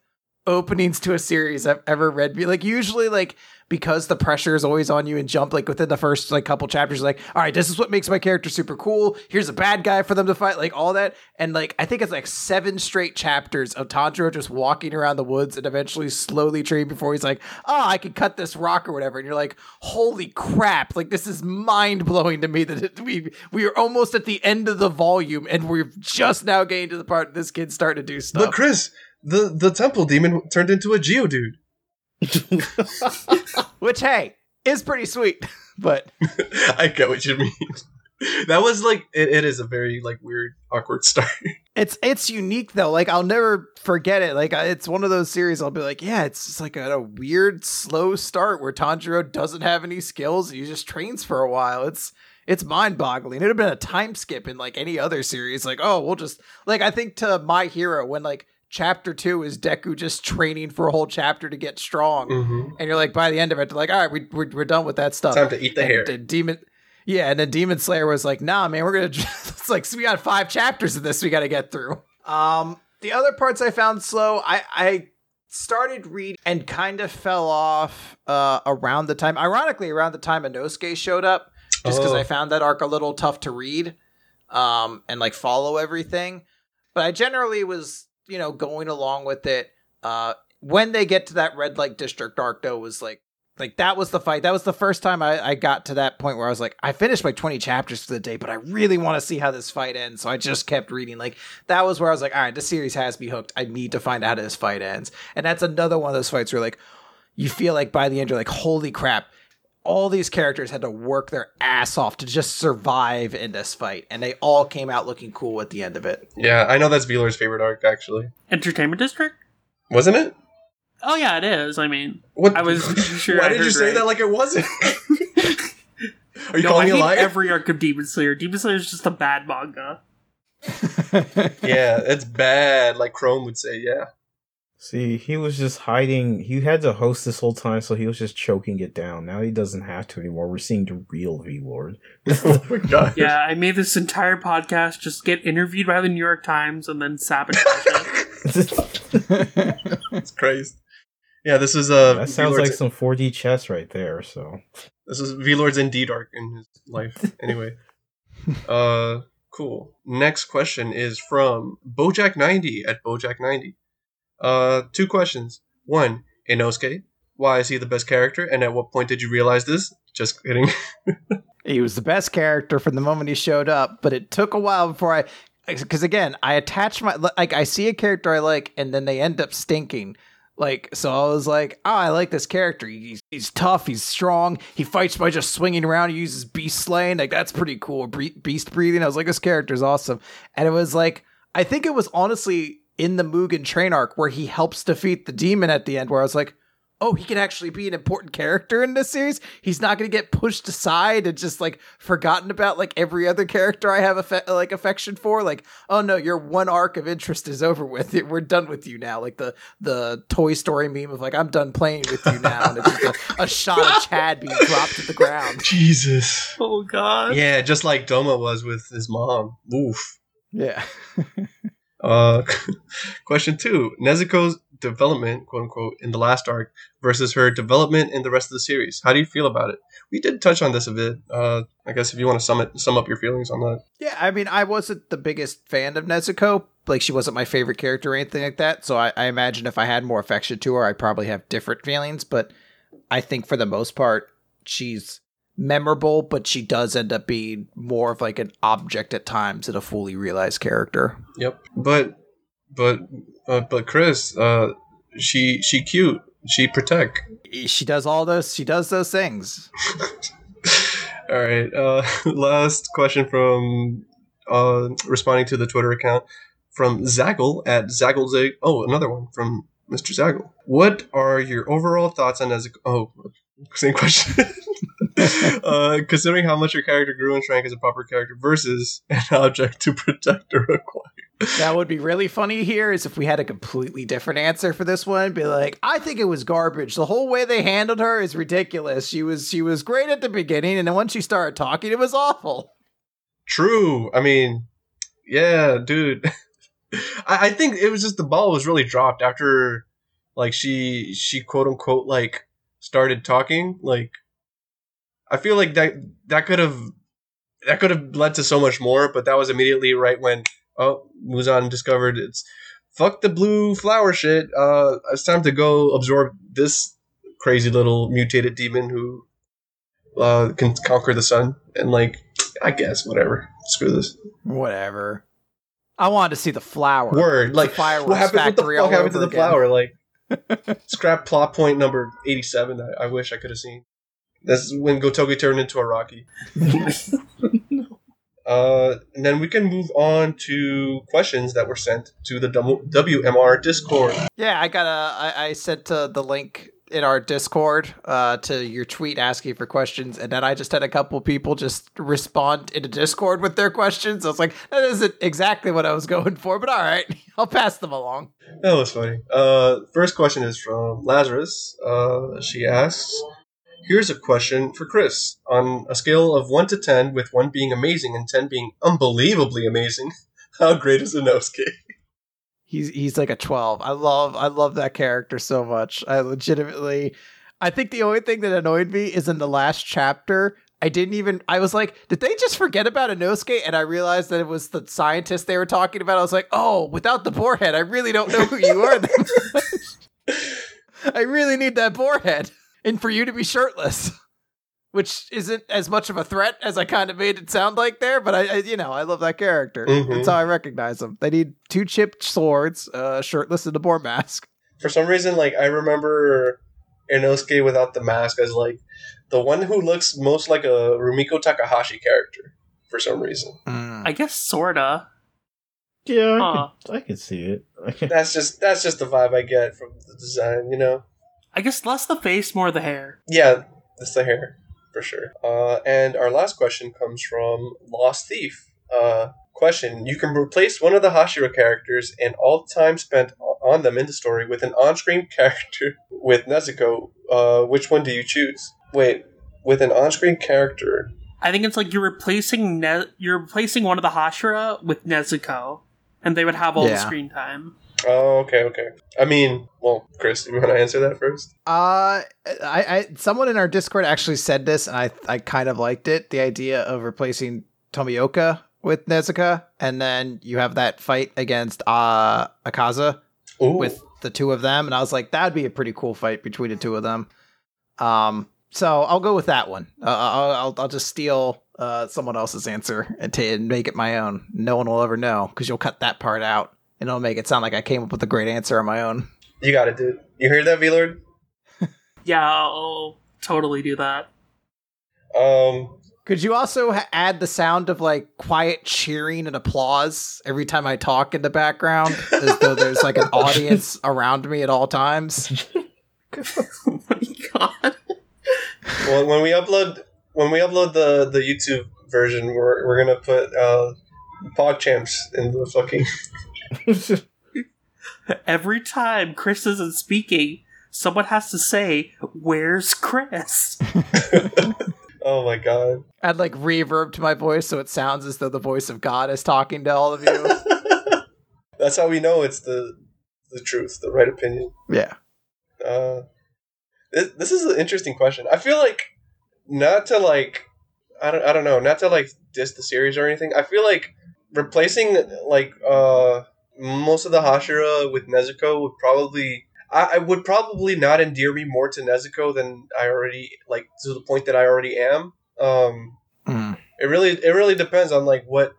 openings to a series I've ever read. Like usually like because the pressure is always on you and jump like within the first like couple chapters like all right this is what makes my character super cool. Here's a bad guy for them to fight like all that. And like i think it's like seven straight chapters of tanjiro just walking around the woods and eventually slowly training before he's like oh i can cut this rock or whatever. And you're like holy crap. Like this is mind-blowing to me that it, we we are almost at the end of the volume and we're just now getting to the part this kid's starting to do stuff. But Chris, the the temple demon turned into a geodude. which hey is pretty sweet but I get what you mean. That was like it, it is a very like weird awkward start. It's it's unique though. Like I'll never forget it. Like it's one of those series. I'll be like, yeah, it's just like a, a weird slow start where Tanjiro doesn't have any skills. He just trains for a while. It's it's mind boggling. It'd have been a time skip in like any other series. Like oh, we'll just like I think to My Hero when like chapter two is Deku just training for a whole chapter to get strong, mm-hmm. and you're like by the end of it, like all right, we we're, we're done with that stuff. Time to eat the And- hair. and Demon, yeah, and then Demon Slayer was like, "Nah, man, we're gonna." it's like so we got five chapters of this we got to get through. Um, the other parts I found slow. I I started reading and kind of fell off uh around the time, ironically, around the time Inosuke showed up, just because Oh. I found that arc a little tough to read, um, and like follow everything. But I generally was, you know, going along with it. Uh, when they get to that red light district arc, though, was like like that was the fight. That was the first time I, I got to that point where I was like, I finished my 20 chapters for the day, but I really want to see how this fight ends. So I just kept reading. Like that was where I was like, all right, this series has me hooked. I need to find out how this fight ends. And that's another one of those fights where like you feel like by the end you're like, holy crap. All these characters had to work their ass off to just survive in this fight, and they all came out looking cool at the end of it. Yeah, I know that's V-Lord's favorite arc actually. Entertainment District? Wasn't it? Oh yeah, it is. I mean, What? I was sure Why I did you say right. that like it wasn't? Are you no, I calling me a hate liar? every arc of Demon Slayer. Demon Slayer is just a bad manga. yeah, it's bad. Like Chrome would say. Yeah. See, he was just hiding. He had to host this whole time, so he was just choking it down. Now he doesn't have to anymore. We're seeing the real V Lord. oh my god. Yeah, I made this entire podcast just get interviewed by the New York Times and then sabotage it. It's crazy. Yeah, this is uh that sounds V-Lord's- like some 4D chess right there. So This is V Lord's indeed arc in his life. Anyway. uh cool. Next question is from Bojack90 at Bojack90. Uh two questions. One, Inosuke. Why is he the best character? And at what point did you realize this? Just kidding. He was the best character from the moment he showed up, but it took a while before I, because again, I attach my like I see a character I like, and then they end up stinking. Like so, I was like, oh, I like this character. He's he's tough. He's strong. He fights by just swinging around. He uses beast slaying. Like that's pretty cool. Beast breathing. I was like, this character's awesome. And it was like, I think it was honestly in the Mugen train arc where he helps defeat the demon at the end. Where I was like, oh, he can actually be an important character in this series. He's not going to get pushed aside and just like forgotten about like every other character I have affe- like affection for. Like, oh no, your one arc of interest is over with. We're done with you now. Like the the Toy Story meme of like I'm done playing with you now, and it's just a, a shot of Chad being dropped to the ground. Jesus. Oh god. Yeah, just like Doma was with his mom. Oof. Yeah. Uh, question two: Nezuko's development, quote unquote, in the last arc versus her development in the rest of the series. How do you feel about it? We did touch on this a bit. Uh, I guess if you want to sum it, sum up your feelings on that. Yeah, I mean, I wasn't the biggest fan of Nezuko. Like, she wasn't my favorite character or anything like that. So I, I imagine if I had more affection to her, I'd probably have different feelings. But I think for the most part, she's memorable, but she does end up being more of like an object at times than a fully realized character. Yep. But, but, uh, but Chris, uh, she she cute. She protect. She does all those. She does those things. All right. Uh, last question from uh, responding to the Twitter account from Zaggle at Zagglezig. Oh, another one from Mr. Zaggle. What are your overall thoughts on Nezuko? Oh, same question. uh, considering how much your character grew and shrank as a proper character versus an object to protect or acquire. That would be really funny here is if we had a completely different answer for this one. Be like, I think it was garbage. The whole way they handled her is ridiculous. She was she was great at the beginning, and then once she started talking, it was awful. True. I mean, yeah, dude. I, I think it was just the ball was really dropped after, like she she quote unquote like started talking. Like, I feel like that that could have that could have led to so much more, but that was immediately right when oh Muzan discovered it's fuck the blue flower shit. Uh, it's time to go absorb this crazy little mutated demon who uh can conquer the sun and like I guess whatever. Screw this. Whatever. I wanted to see the flower. Word. Like fireworks what happened? What the fuck happened to the again. flower? Like scrap plot point number eighty-seven. I, I wish I could have seen. That's when Gotoge turned into a Rocky. Uh, and then we can move on to questions that were sent to the W- WMR Discord. Yeah, I got a. I, I sent uh, the link in our Discord uh, to your tweet asking for questions, and then I just had a couple people just respond in a Discord with their questions. I was like, that isn't exactly what I was going for, but all right, I'll pass them along. That was funny. Uh, first question is from Lazarus. Uh, she asks, "Here's a question for Chris. On a scale of one to ten, with one being amazing and ten being unbelievably amazing, how great is Inosuke?" He's he's like a twelve. I love I love that character so much. I legitimately, I think the only thing that annoyed me is in the last chapter. I didn't even. I was like, did they just forget about Inosuke? And I realized that it was the scientist they were talking about. I was like, oh, without the boarhead, I really don't know who you are. I really need that boarhead, and for you to be shirtless, which isn't as much of a threat as I kind of made it sound like there. But I, I you know, I love that character. Mhm. That's how I recognize them. They need two chipped swords, uh, shirtless, and a boar mask. For some reason, like I remember Inosuke without the mask as like the one who looks most like a Rumiko Takahashi character. For some reason, I guess sorta. Yeah, I, Huh. could, I could see it. That's just that's just the vibe I get from the design. You know. I guess less the face, more the hair. Yeah, it's the hair for sure. Uh, and our last question comes from Lost Thief. Uh, question: You can replace one of the Hashira characters and all the time spent on them in the story with an on-screen character with Nezuko. Uh, which one do you choose? Wait, with an on-screen character. I think it's like you're replacing ne- you're replacing one of the Hashira with Nezuko, and they would have all the screen time. Oh, okay, okay. I mean, well, Chris, you want to answer that first? Uh, I, I, someone in our Discord actually said this, and I, I kind of liked it. The idea of replacing Tomioka with Nezuko, and then you have that fight against uh Akaza Ooh. with the two of them, and I was like, that'd be a pretty cool fight between the two of them. Um, so I'll go with that one. Uh, I'll, I'll, I'll just steal uh someone else's answer and, ta- and make it my own. No one will ever know because you'll cut that part out, and it'll make it sound like I came up with a great answer on my own. you got it, dude. You hear that, V-Lord? Yeah, I'll totally do that. Um, Could you also ha- add the sound of like quiet cheering and applause every time I talk in the background, as though there's like an audience around me at all times? Oh my god. Well, when we upload when we upload the the YouTube version, we're we're gonna put uh, PogChamps in the fucking. Every time Chris isn't speaking, someone has to say, Where's Chris? Oh my god. Add like reverb to my voice so it sounds as though the voice of God is talking to all of you. That's how we know it's the the truth, the right opinion. yeah. Uh, this, this is an interesting question. I feel like not to like I don't I don't know, not to like diss the series or anything. I feel like replacing like uh most of the Hashira with Nezuko would probably I, I would probably not endear me more to Nezuko than I already like to the point that I already am. Um Mm. it really it really depends on like what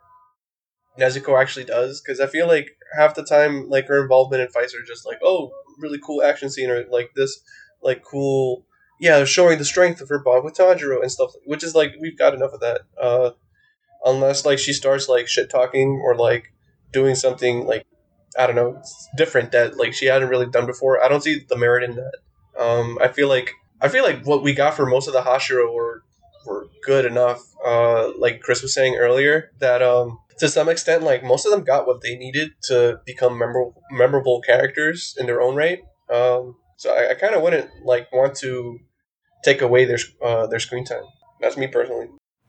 Nezuko actually does because I feel like half the time like her involvement in fights are just like oh really cool action scene or like this like cool yeah showing the strength of her bond with Tanjiro and stuff which is like we've got enough of that uh unless like she starts like shit talking or like doing something like I don't know it's different that like she hadn't really done before. I don't see the merit in that. Um I feel like I feel like what we got for most of the Hashira were were good enough. Uh like Chris was saying earlier that um to some extent like most of them got what they needed to become memorable memorable characters in their own right. Um so I, I kind of wouldn't like want to take away their uh, their screen time. That's me personally.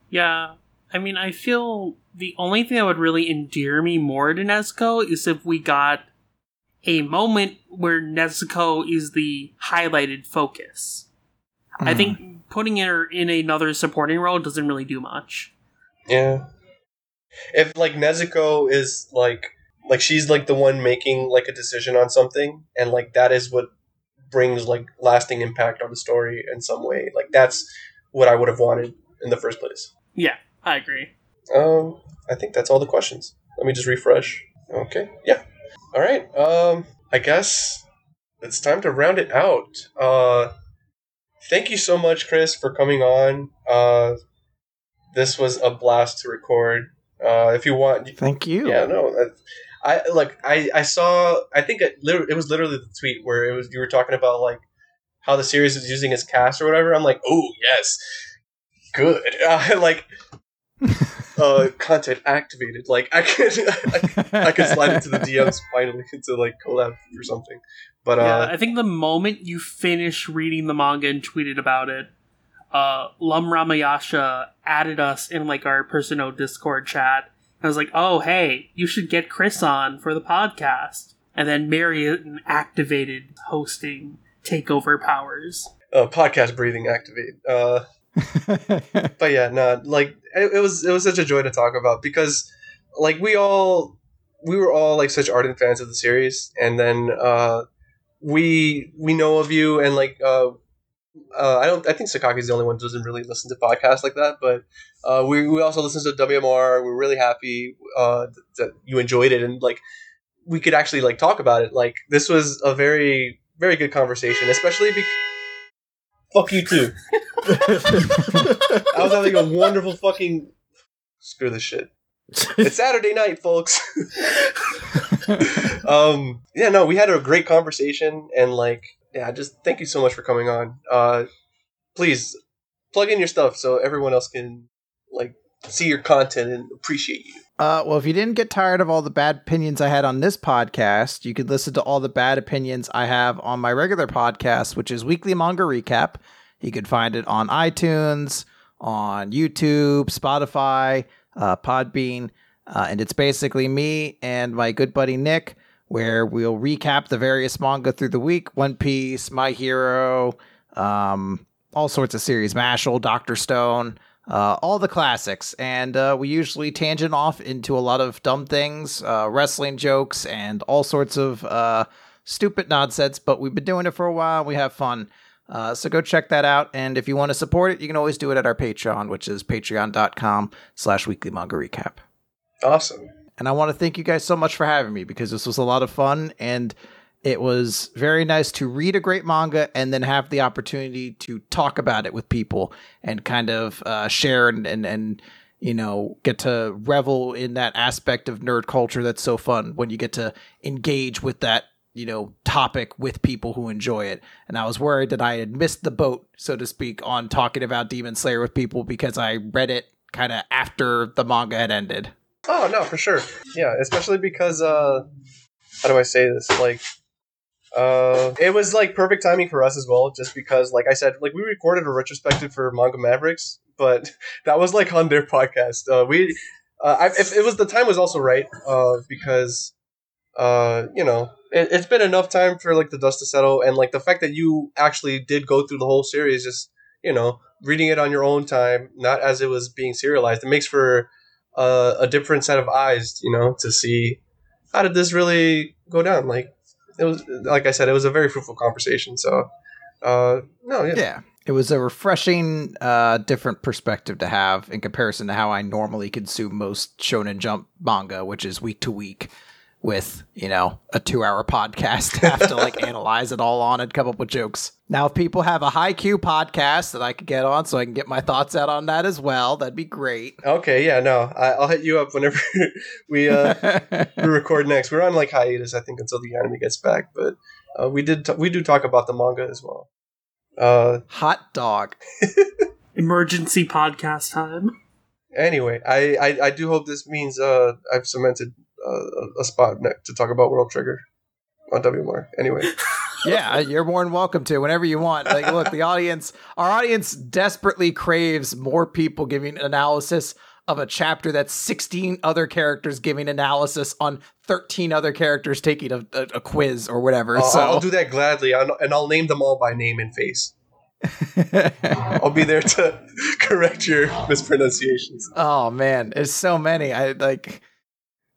Yeah, I mean, I feel the only thing that would really endear me more to Nezuko is if we got a moment where Nezuko is the highlighted focus. I Mm. think putting her in another supporting role doesn't really do much. Yeah. If like Nezuko is like like she's like the one making like a decision on something and like that is what brings like lasting impact on the story in some way. Like that's what I would have wanted in the first place. Yeah, I agree. Um I think that's all the questions. Let me just refresh. Okay. Yeah. All right. Um I guess it's time to round it out. Uh thank you so much Chris for coming on. Uh this was a blast to record. Uh, if you want, Thank you. yeah, no, that, I like I I saw I think it it was literally the tweet where it was you were talking about like how the series is using its cast or whatever. I'm like, oh yes, good. Uh, like uh, content activated. Like I could I, I could slide into the DMs finally into like collab or something. But yeah, uh, I think the moment you finish reading the manga and tweeted about it, uh, Lum Ramayasha added us in like our personal Discord chat. I was like, "Oh, hey, you should get Chris on for the podcast." And then Marion activated hosting takeover powers. uh, podcast breathing activate. Uh, but yeah, no, like it, it was it was such a joy to talk about because like we all we were all like such ardent fans of the series, and then uh, we we know of you and like uh, uh, I don't I think Sakaki's the only one who doesn't really listen to podcasts like that, but uh, we we also listen to WMR. We're really happy uh, th- that you enjoyed it and like we could actually like talk about it. Like this was a very very good conversation, especially because. Fuck you too. I was having a wonderful fucking. Screw this shit. It's Saturday night, folks. um, yeah, no, we had a great conversation, and like, yeah, just thank you so much for coming on. Uh, please plug in your stuff so everyone else can like see your content and appreciate you. Uh, well, if you didn't get tired of all the bad opinions I had on this podcast, you could listen to all the bad opinions I have on my regular podcast, which is Weekly Manga Recap. You could find it on iTunes, on YouTube, Spotify, uh, Podbean, uh, and it's basically me and my good buddy Nick, where we'll recap the various manga through the week: One Piece, My Hero, um, all sorts of series, Mashle, Doctor Stone uh, all the classics. And uh, we usually tangent off into a lot of dumb things, uh, wrestling jokes, and all sorts of uh, stupid nonsense. But we've been doing it for a while. We have fun. Uh, so go check that out. And if you want to support it, you can always do it at our Patreon, which is patreon.com slash weekly manga recap. Awesome. And I want to thank you guys so much for having me because this was a lot of fun and it was very nice to read a great manga and then have the opportunity to talk about it with people and kind of uh, share and, and, and, you know, get to revel in that aspect of nerd culture that's so fun when you get to engage with that you know, topic with people who enjoy it. And I was worried that I had missed the boat, so to speak, on talking about Demon Slayer with people because I read it kind of after the manga had ended. Oh no, for sure. Yeah, especially because uh how do I say this? Like uh it was like perfect timing for us as well, just because like I said, like we recorded a retrospective for Manga Mavericks, but that was like on their podcast. Uh we uh I, if it was the time was also right, uh because uh you know it, it's been enough time for like the dust to settle and like the fact that you actually did go through the whole series just you know reading it on your own time not as it was being serialized it makes for uh, a different set of eyes you know to see how did this really go down like it was like i said it was a very fruitful conversation so uh no yeah, Yeah. It was a refreshing, uh, different perspective to have in comparison to how I normally consume most Shonen Jump manga, which is week to week with, you know, a two hour podcast to have to like analyze it all on and come up with jokes. Now, if people have a Haikyu podcast that I could get on so I can get my thoughts out on that as well, that'd be great. okay yeah no I, i'll hit you up whenever we uh we record next we're on like hiatus i think until the anime gets back but uh, we did t- we do talk about the manga as well uh Hot dog. Emergency podcast time. anyway i i, I do hope this means uh i've cemented uh, a spot to talk about world trigger on wmr anyway yeah, you're more than welcome to whenever you want. Like, look, the audience, our audience desperately craves more people giving analysis of a chapter that's 16 other characters giving analysis on 13 other characters taking a, a, a quiz or whatever. I'll, so, I'll do that gladly I'll, and i'll name them all by name and face i'll be there to correct your mispronunciations oh man, there's so many. I like,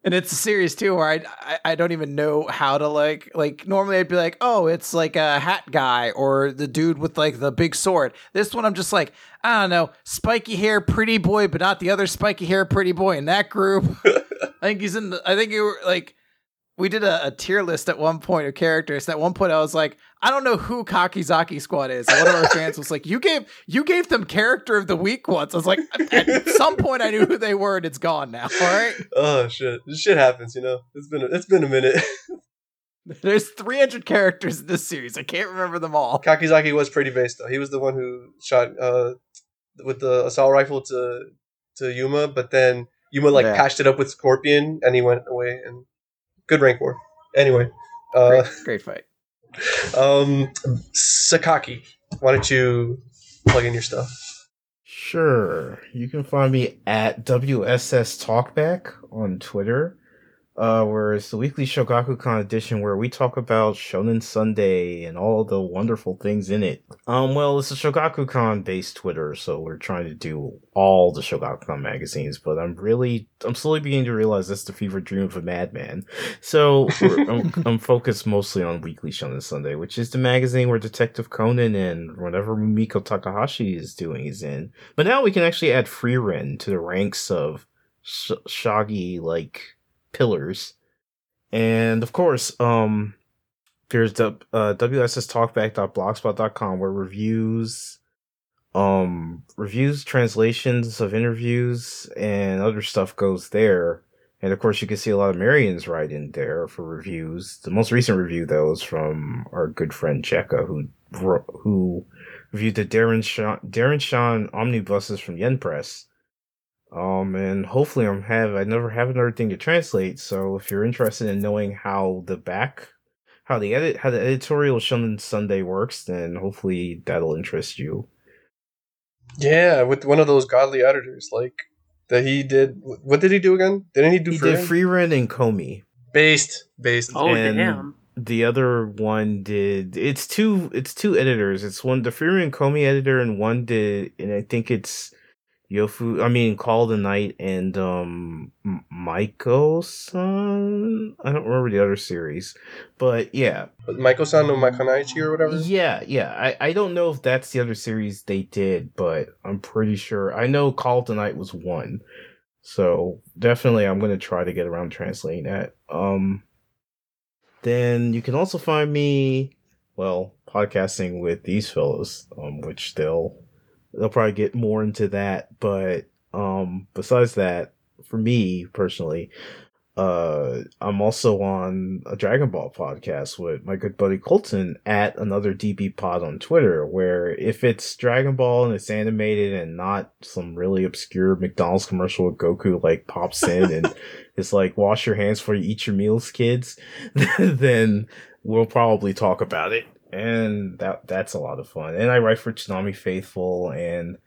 and it's a series too where I, I I don't even know how to like like normally I'd be like oh it's like a hat guy or the dude with like the big sword. This one I'm just like I don't know spiky hair pretty boy but not the other spiky hair pretty boy in that group. I think he's in the I think you were like we did a, a tier list at one point of characters. At one point, I was like, I don't know who Kakizaki Squad is. And one of our fans was like, "You gave you gave them character of the week once." I was like, at some point, I knew who they were, and it's gone now. All right, oh shit this shit happens you know it's been a, it's been a minute there's 300 characters in this series. I can't remember them all. kakizaki was pretty based though he was the one who shot uh with the assault rifle to to yuma but then yuma like Yeah. patched it up with scorpion and he went away and good rank war anyway uh Great, great fight. um sakaki why don't you plug in your stuff Sure. You can find me at WSS Talkback on Twitter. Uh, where it's the weekly Shogakukan edition where we talk about Shonen Sunday and all the wonderful things in it. Um, well, it's a Shogakukan based Twitter, so we're trying to do all the Shogakukan magazines, but I'm really, I'm slowly beginning to realize that's the fever dream of a madman. So I'm, I'm focused mostly on Weekly Shonen Sunday, which is the magazine where Detective Conan and whatever Miko Takahashi is doing is in. But now we can actually add Frieren to the ranks of sh- shaggy like pillars. And of course, um there's the uh, wsstalkback.blogspot.com where reviews um reviews translations of interviews and other stuff goes there and of course you can see a lot of marian's writing there for reviews the most recent review though is from our good friend Cheka, who who reviewed the Darren Shan, Darren Shan omnibuses from Yen Press. Um, and hopefully I'm have I never have another thing to translate. So if you're interested in knowing how the back, how the edit, how the editorial Shonen Sunday works, then hopefully that'll interest you. yeah with one of those godly editors like that he did what did he do again didn't he do He Frieren? did Frieren and Komi. based based Oh And- damn! The other one did. It's two. It's two editors. It's one the Frieren Komi editor, and one did, and I think it's Yofu. I mean, Call the Night and um Maiko-san. I don't remember the other series, but yeah, Maiko-san no Makanaichi or whatever yeah, yeah. I I don't know if that's the other series they did, but I'm pretty sure. I know Call the Night was one, so definitely I'm gonna try to get around translating that. Um, then you can also find me, well, podcasting with these fellows, um, which they'll they'll probably get more into that. But um, besides that, for me personally, uh, I'm also on a Dragon Ball podcast with my good buddy Colton at another DB pod on Twitter, where if it's Dragon Ball and it's animated and not some really obscure McDonald's commercial with Goku like pops in and it's like wash your hands before you eat your meals, kids, then we'll probably talk about it. And that that's a lot of fun. And I write for Toonami Faithful and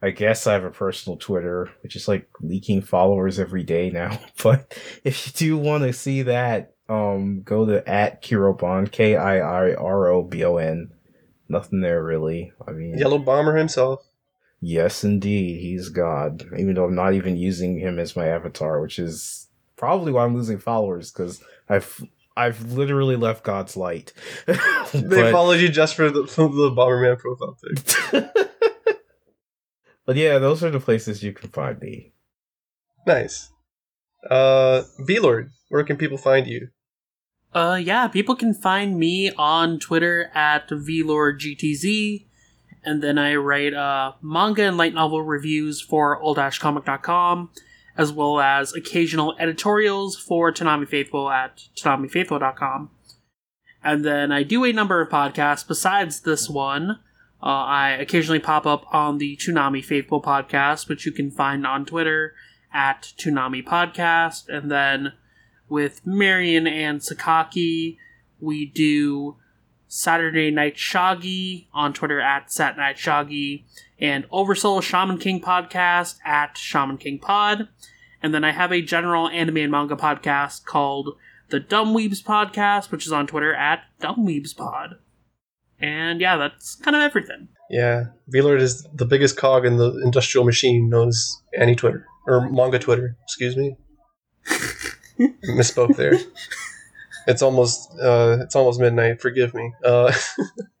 I guess I have a personal Twitter, which is like leaking followers every day now. But if you do want to see that, um, go to at Kirobon, K I I R O B O N. Nothing there really. I mean, Yellow Bomber himself. yes, indeed, he's God. Even though I'm not even using him as my avatar, which is probably why I'm losing followers because I've I've literally left God's light. They But- followed you just for the, for the Bomberman profile pic. but yeah, those are the places you can find me. Nice. Uh, V-Lord, where can people find you? Uh, yeah, people can find me on Twitter at VLordGTZ, and then I write uh, manga and light novel reviews for old-comic.com, as well as occasional editorials for Toonami Faithful at ToonamiFaithful.com. And then I do a number of podcasts besides this one. Uh, I occasionally pop up on the Toonami Faithful podcast, which you can find on Twitter at Toonami Podcast, and then with Marion and Sakaki. We do Saturday Night Shaggy on Twitter at Sat Night Shaggy and Oversoul Shaman King podcast at Shaman King Pod. And then I have a general anime and manga podcast called the Dumb Weebs Podcast, which is on Twitter at Dumb Weebs Pod. And yeah, that's kind of everything. Yeah, V-Lord is the biggest cog in the industrial machine known as Annie Twitter or manga Twitter. Excuse me, misspoke there. It's almost uh, it's almost midnight. Forgive me. Uh,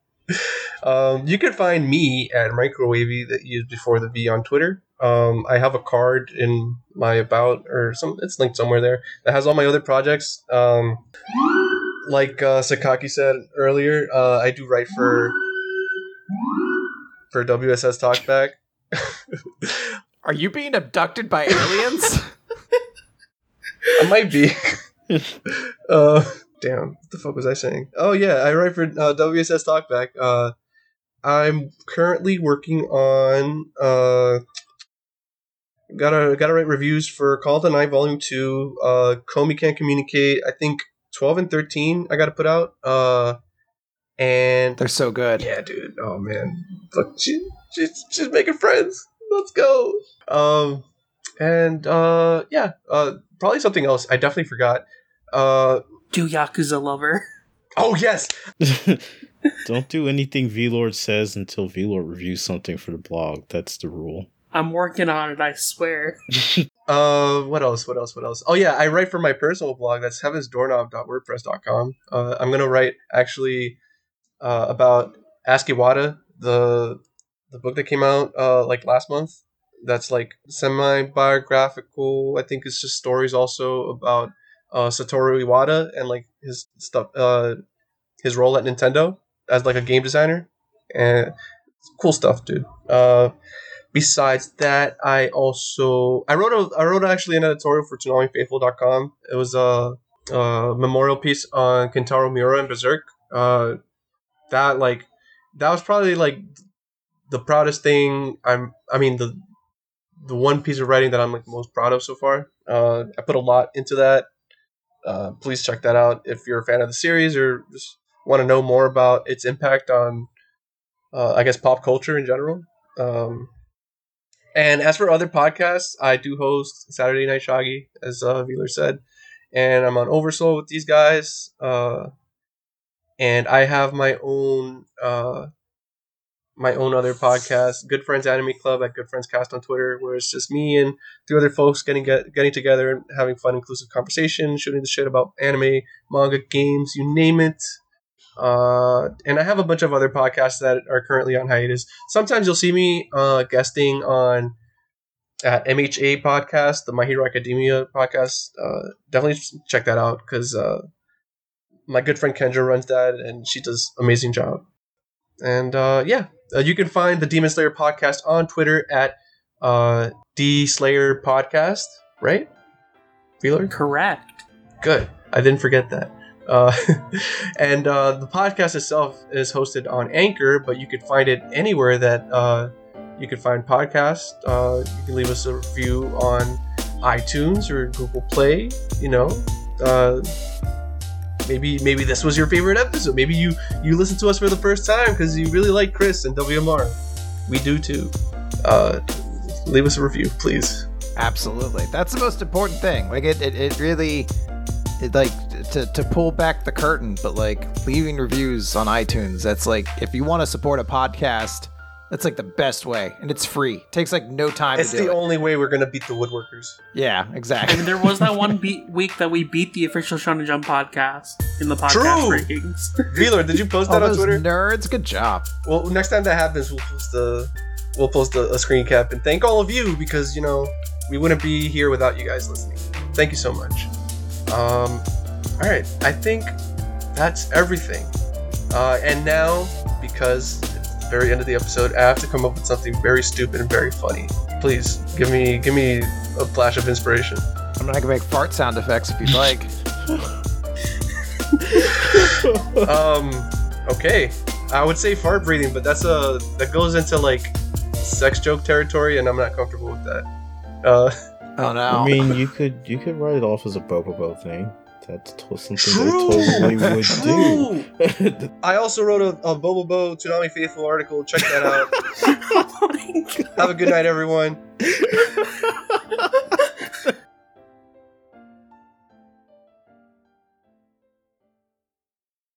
um, you can find me at Microwavy that used before the V on Twitter. Um, I have a card in my about or some. It's linked somewhere there that has all my other projects. Um, like uh, Sakaki said earlier, uh, I do write for for WSS Talkback. Are you being abducted by aliens? I might be. Uh, damn, what the fuck was I saying? Oh yeah, I write for uh, WSS Talkback. Uh, I'm currently working on uh, gotta gotta write reviews for Call of the Night Volume Two. Uh, Komi can't communicate. I think twelve and thirteen. I gotta put out. Uh, and They're so good. yeah, dude. Oh man, look, she, she's she's making friends. Let's go. Um, and uh, yeah, uh, probably something else. I definitely forgot. Uh, Do Yakuza Lover. oh yes, Don't do anything V-Lord says until V-Lord reviews something for the blog. That's the rule. I'm working on it, I swear. Uh, what else? What else? What else? Oh yeah, I write for my personal blog. That's heavensdoorknob.wordpress.com. Uh, I'm gonna write actually uh, about Ask Iwata, the the book that came out uh, like last month. That's like semi biographical. I think it's just stories also about uh, Satoru Iwata and like his stuff, uh, his role at Nintendo as like a game designer, and cool stuff, dude. Uh, besides that, I also I wrote a I wrote actually an editorial for ToonamiFaithful.com. It was a, a memorial piece on Kentaro Miura and Berserk. Uh, that like that was probably like the proudest thing I'm. I mean the the one piece of writing that I'm like most proud of so far. Uh, I put a lot into that. Uh, please check that out if you're a fan of the series or just want to know more about its impact on, uh, I guess, pop culture in general. Um, and as for other podcasts, I do host Saturday Night Shaggy, as uh, Wheeler said, and I'm on Oversoul with these guys. Uh, and I have my own uh, my own other podcast, Good Friends Anime Club at Good Friends Cast on Twitter, where it's just me and three other folks getting get, getting together and having fun, inclusive conversation, shooting the shit about anime, manga, games, you name it. Uh, and I have a bunch of other podcasts that are currently on hiatus. Sometimes you'll see me uh, guesting on at MHA podcast, the My Hero Academia podcast. Uh, definitely check that out because uh, my good friend Kendra runs that, and she does amazing job. And uh, yeah, uh, you can find the Demon Slayer podcast on Twitter at uh, D Slayer Podcast, right? Wheeler? Correct. Good. I didn't forget that. Uh, and uh, the podcast itself is hosted on Anchor, but you could find it anywhere that uh, you could find podcasts. Uh, you can leave us a review on iTunes or Google Play. You know, uh, maybe maybe this was your favorite episode. Maybe you you listened to us for the first time because you really like Chris and WMR. We do too. Uh, leave us a review, please. Absolutely. That's the most important thing. Like it, it, it really it like to, to pull back the curtain, but like leaving reviews on iTunes, that's like if you want to support a podcast, that's like the best way. And it's free. takes like no time It's to do the it. only way we're gonna beat the woodworkers. yeah, I exactly. mean, there was that one be- week that we beat the official Shonen Jump podcast in the podcast True. rankings. Wheeler, did you post All that on those Twitter? nerds, good job. Well, next time that happens, we'll post a we'll post a, a screen cap and thank all of you because you know we wouldn't be here without you guys listening. Thank you so much. Um, all right, I think that's everything. Uh, and now, because it's the very end of the episode, I have to come up with something very stupid and very funny. Please give me give me a flash of inspiration. I mean, I can make fart sound effects if you'd like. um, okay, I would say fart breathing, but that's a that goes into like sex joke territory, and I'm not comfortable with that. Uh, Oh no. I mean, you could you could write it off as a Bobobo thing. That's to- something True. they totally would True. do. I also wrote a, a Bobobo Toonami Faithful article. Check that out. oh my god. Have a good night, everyone.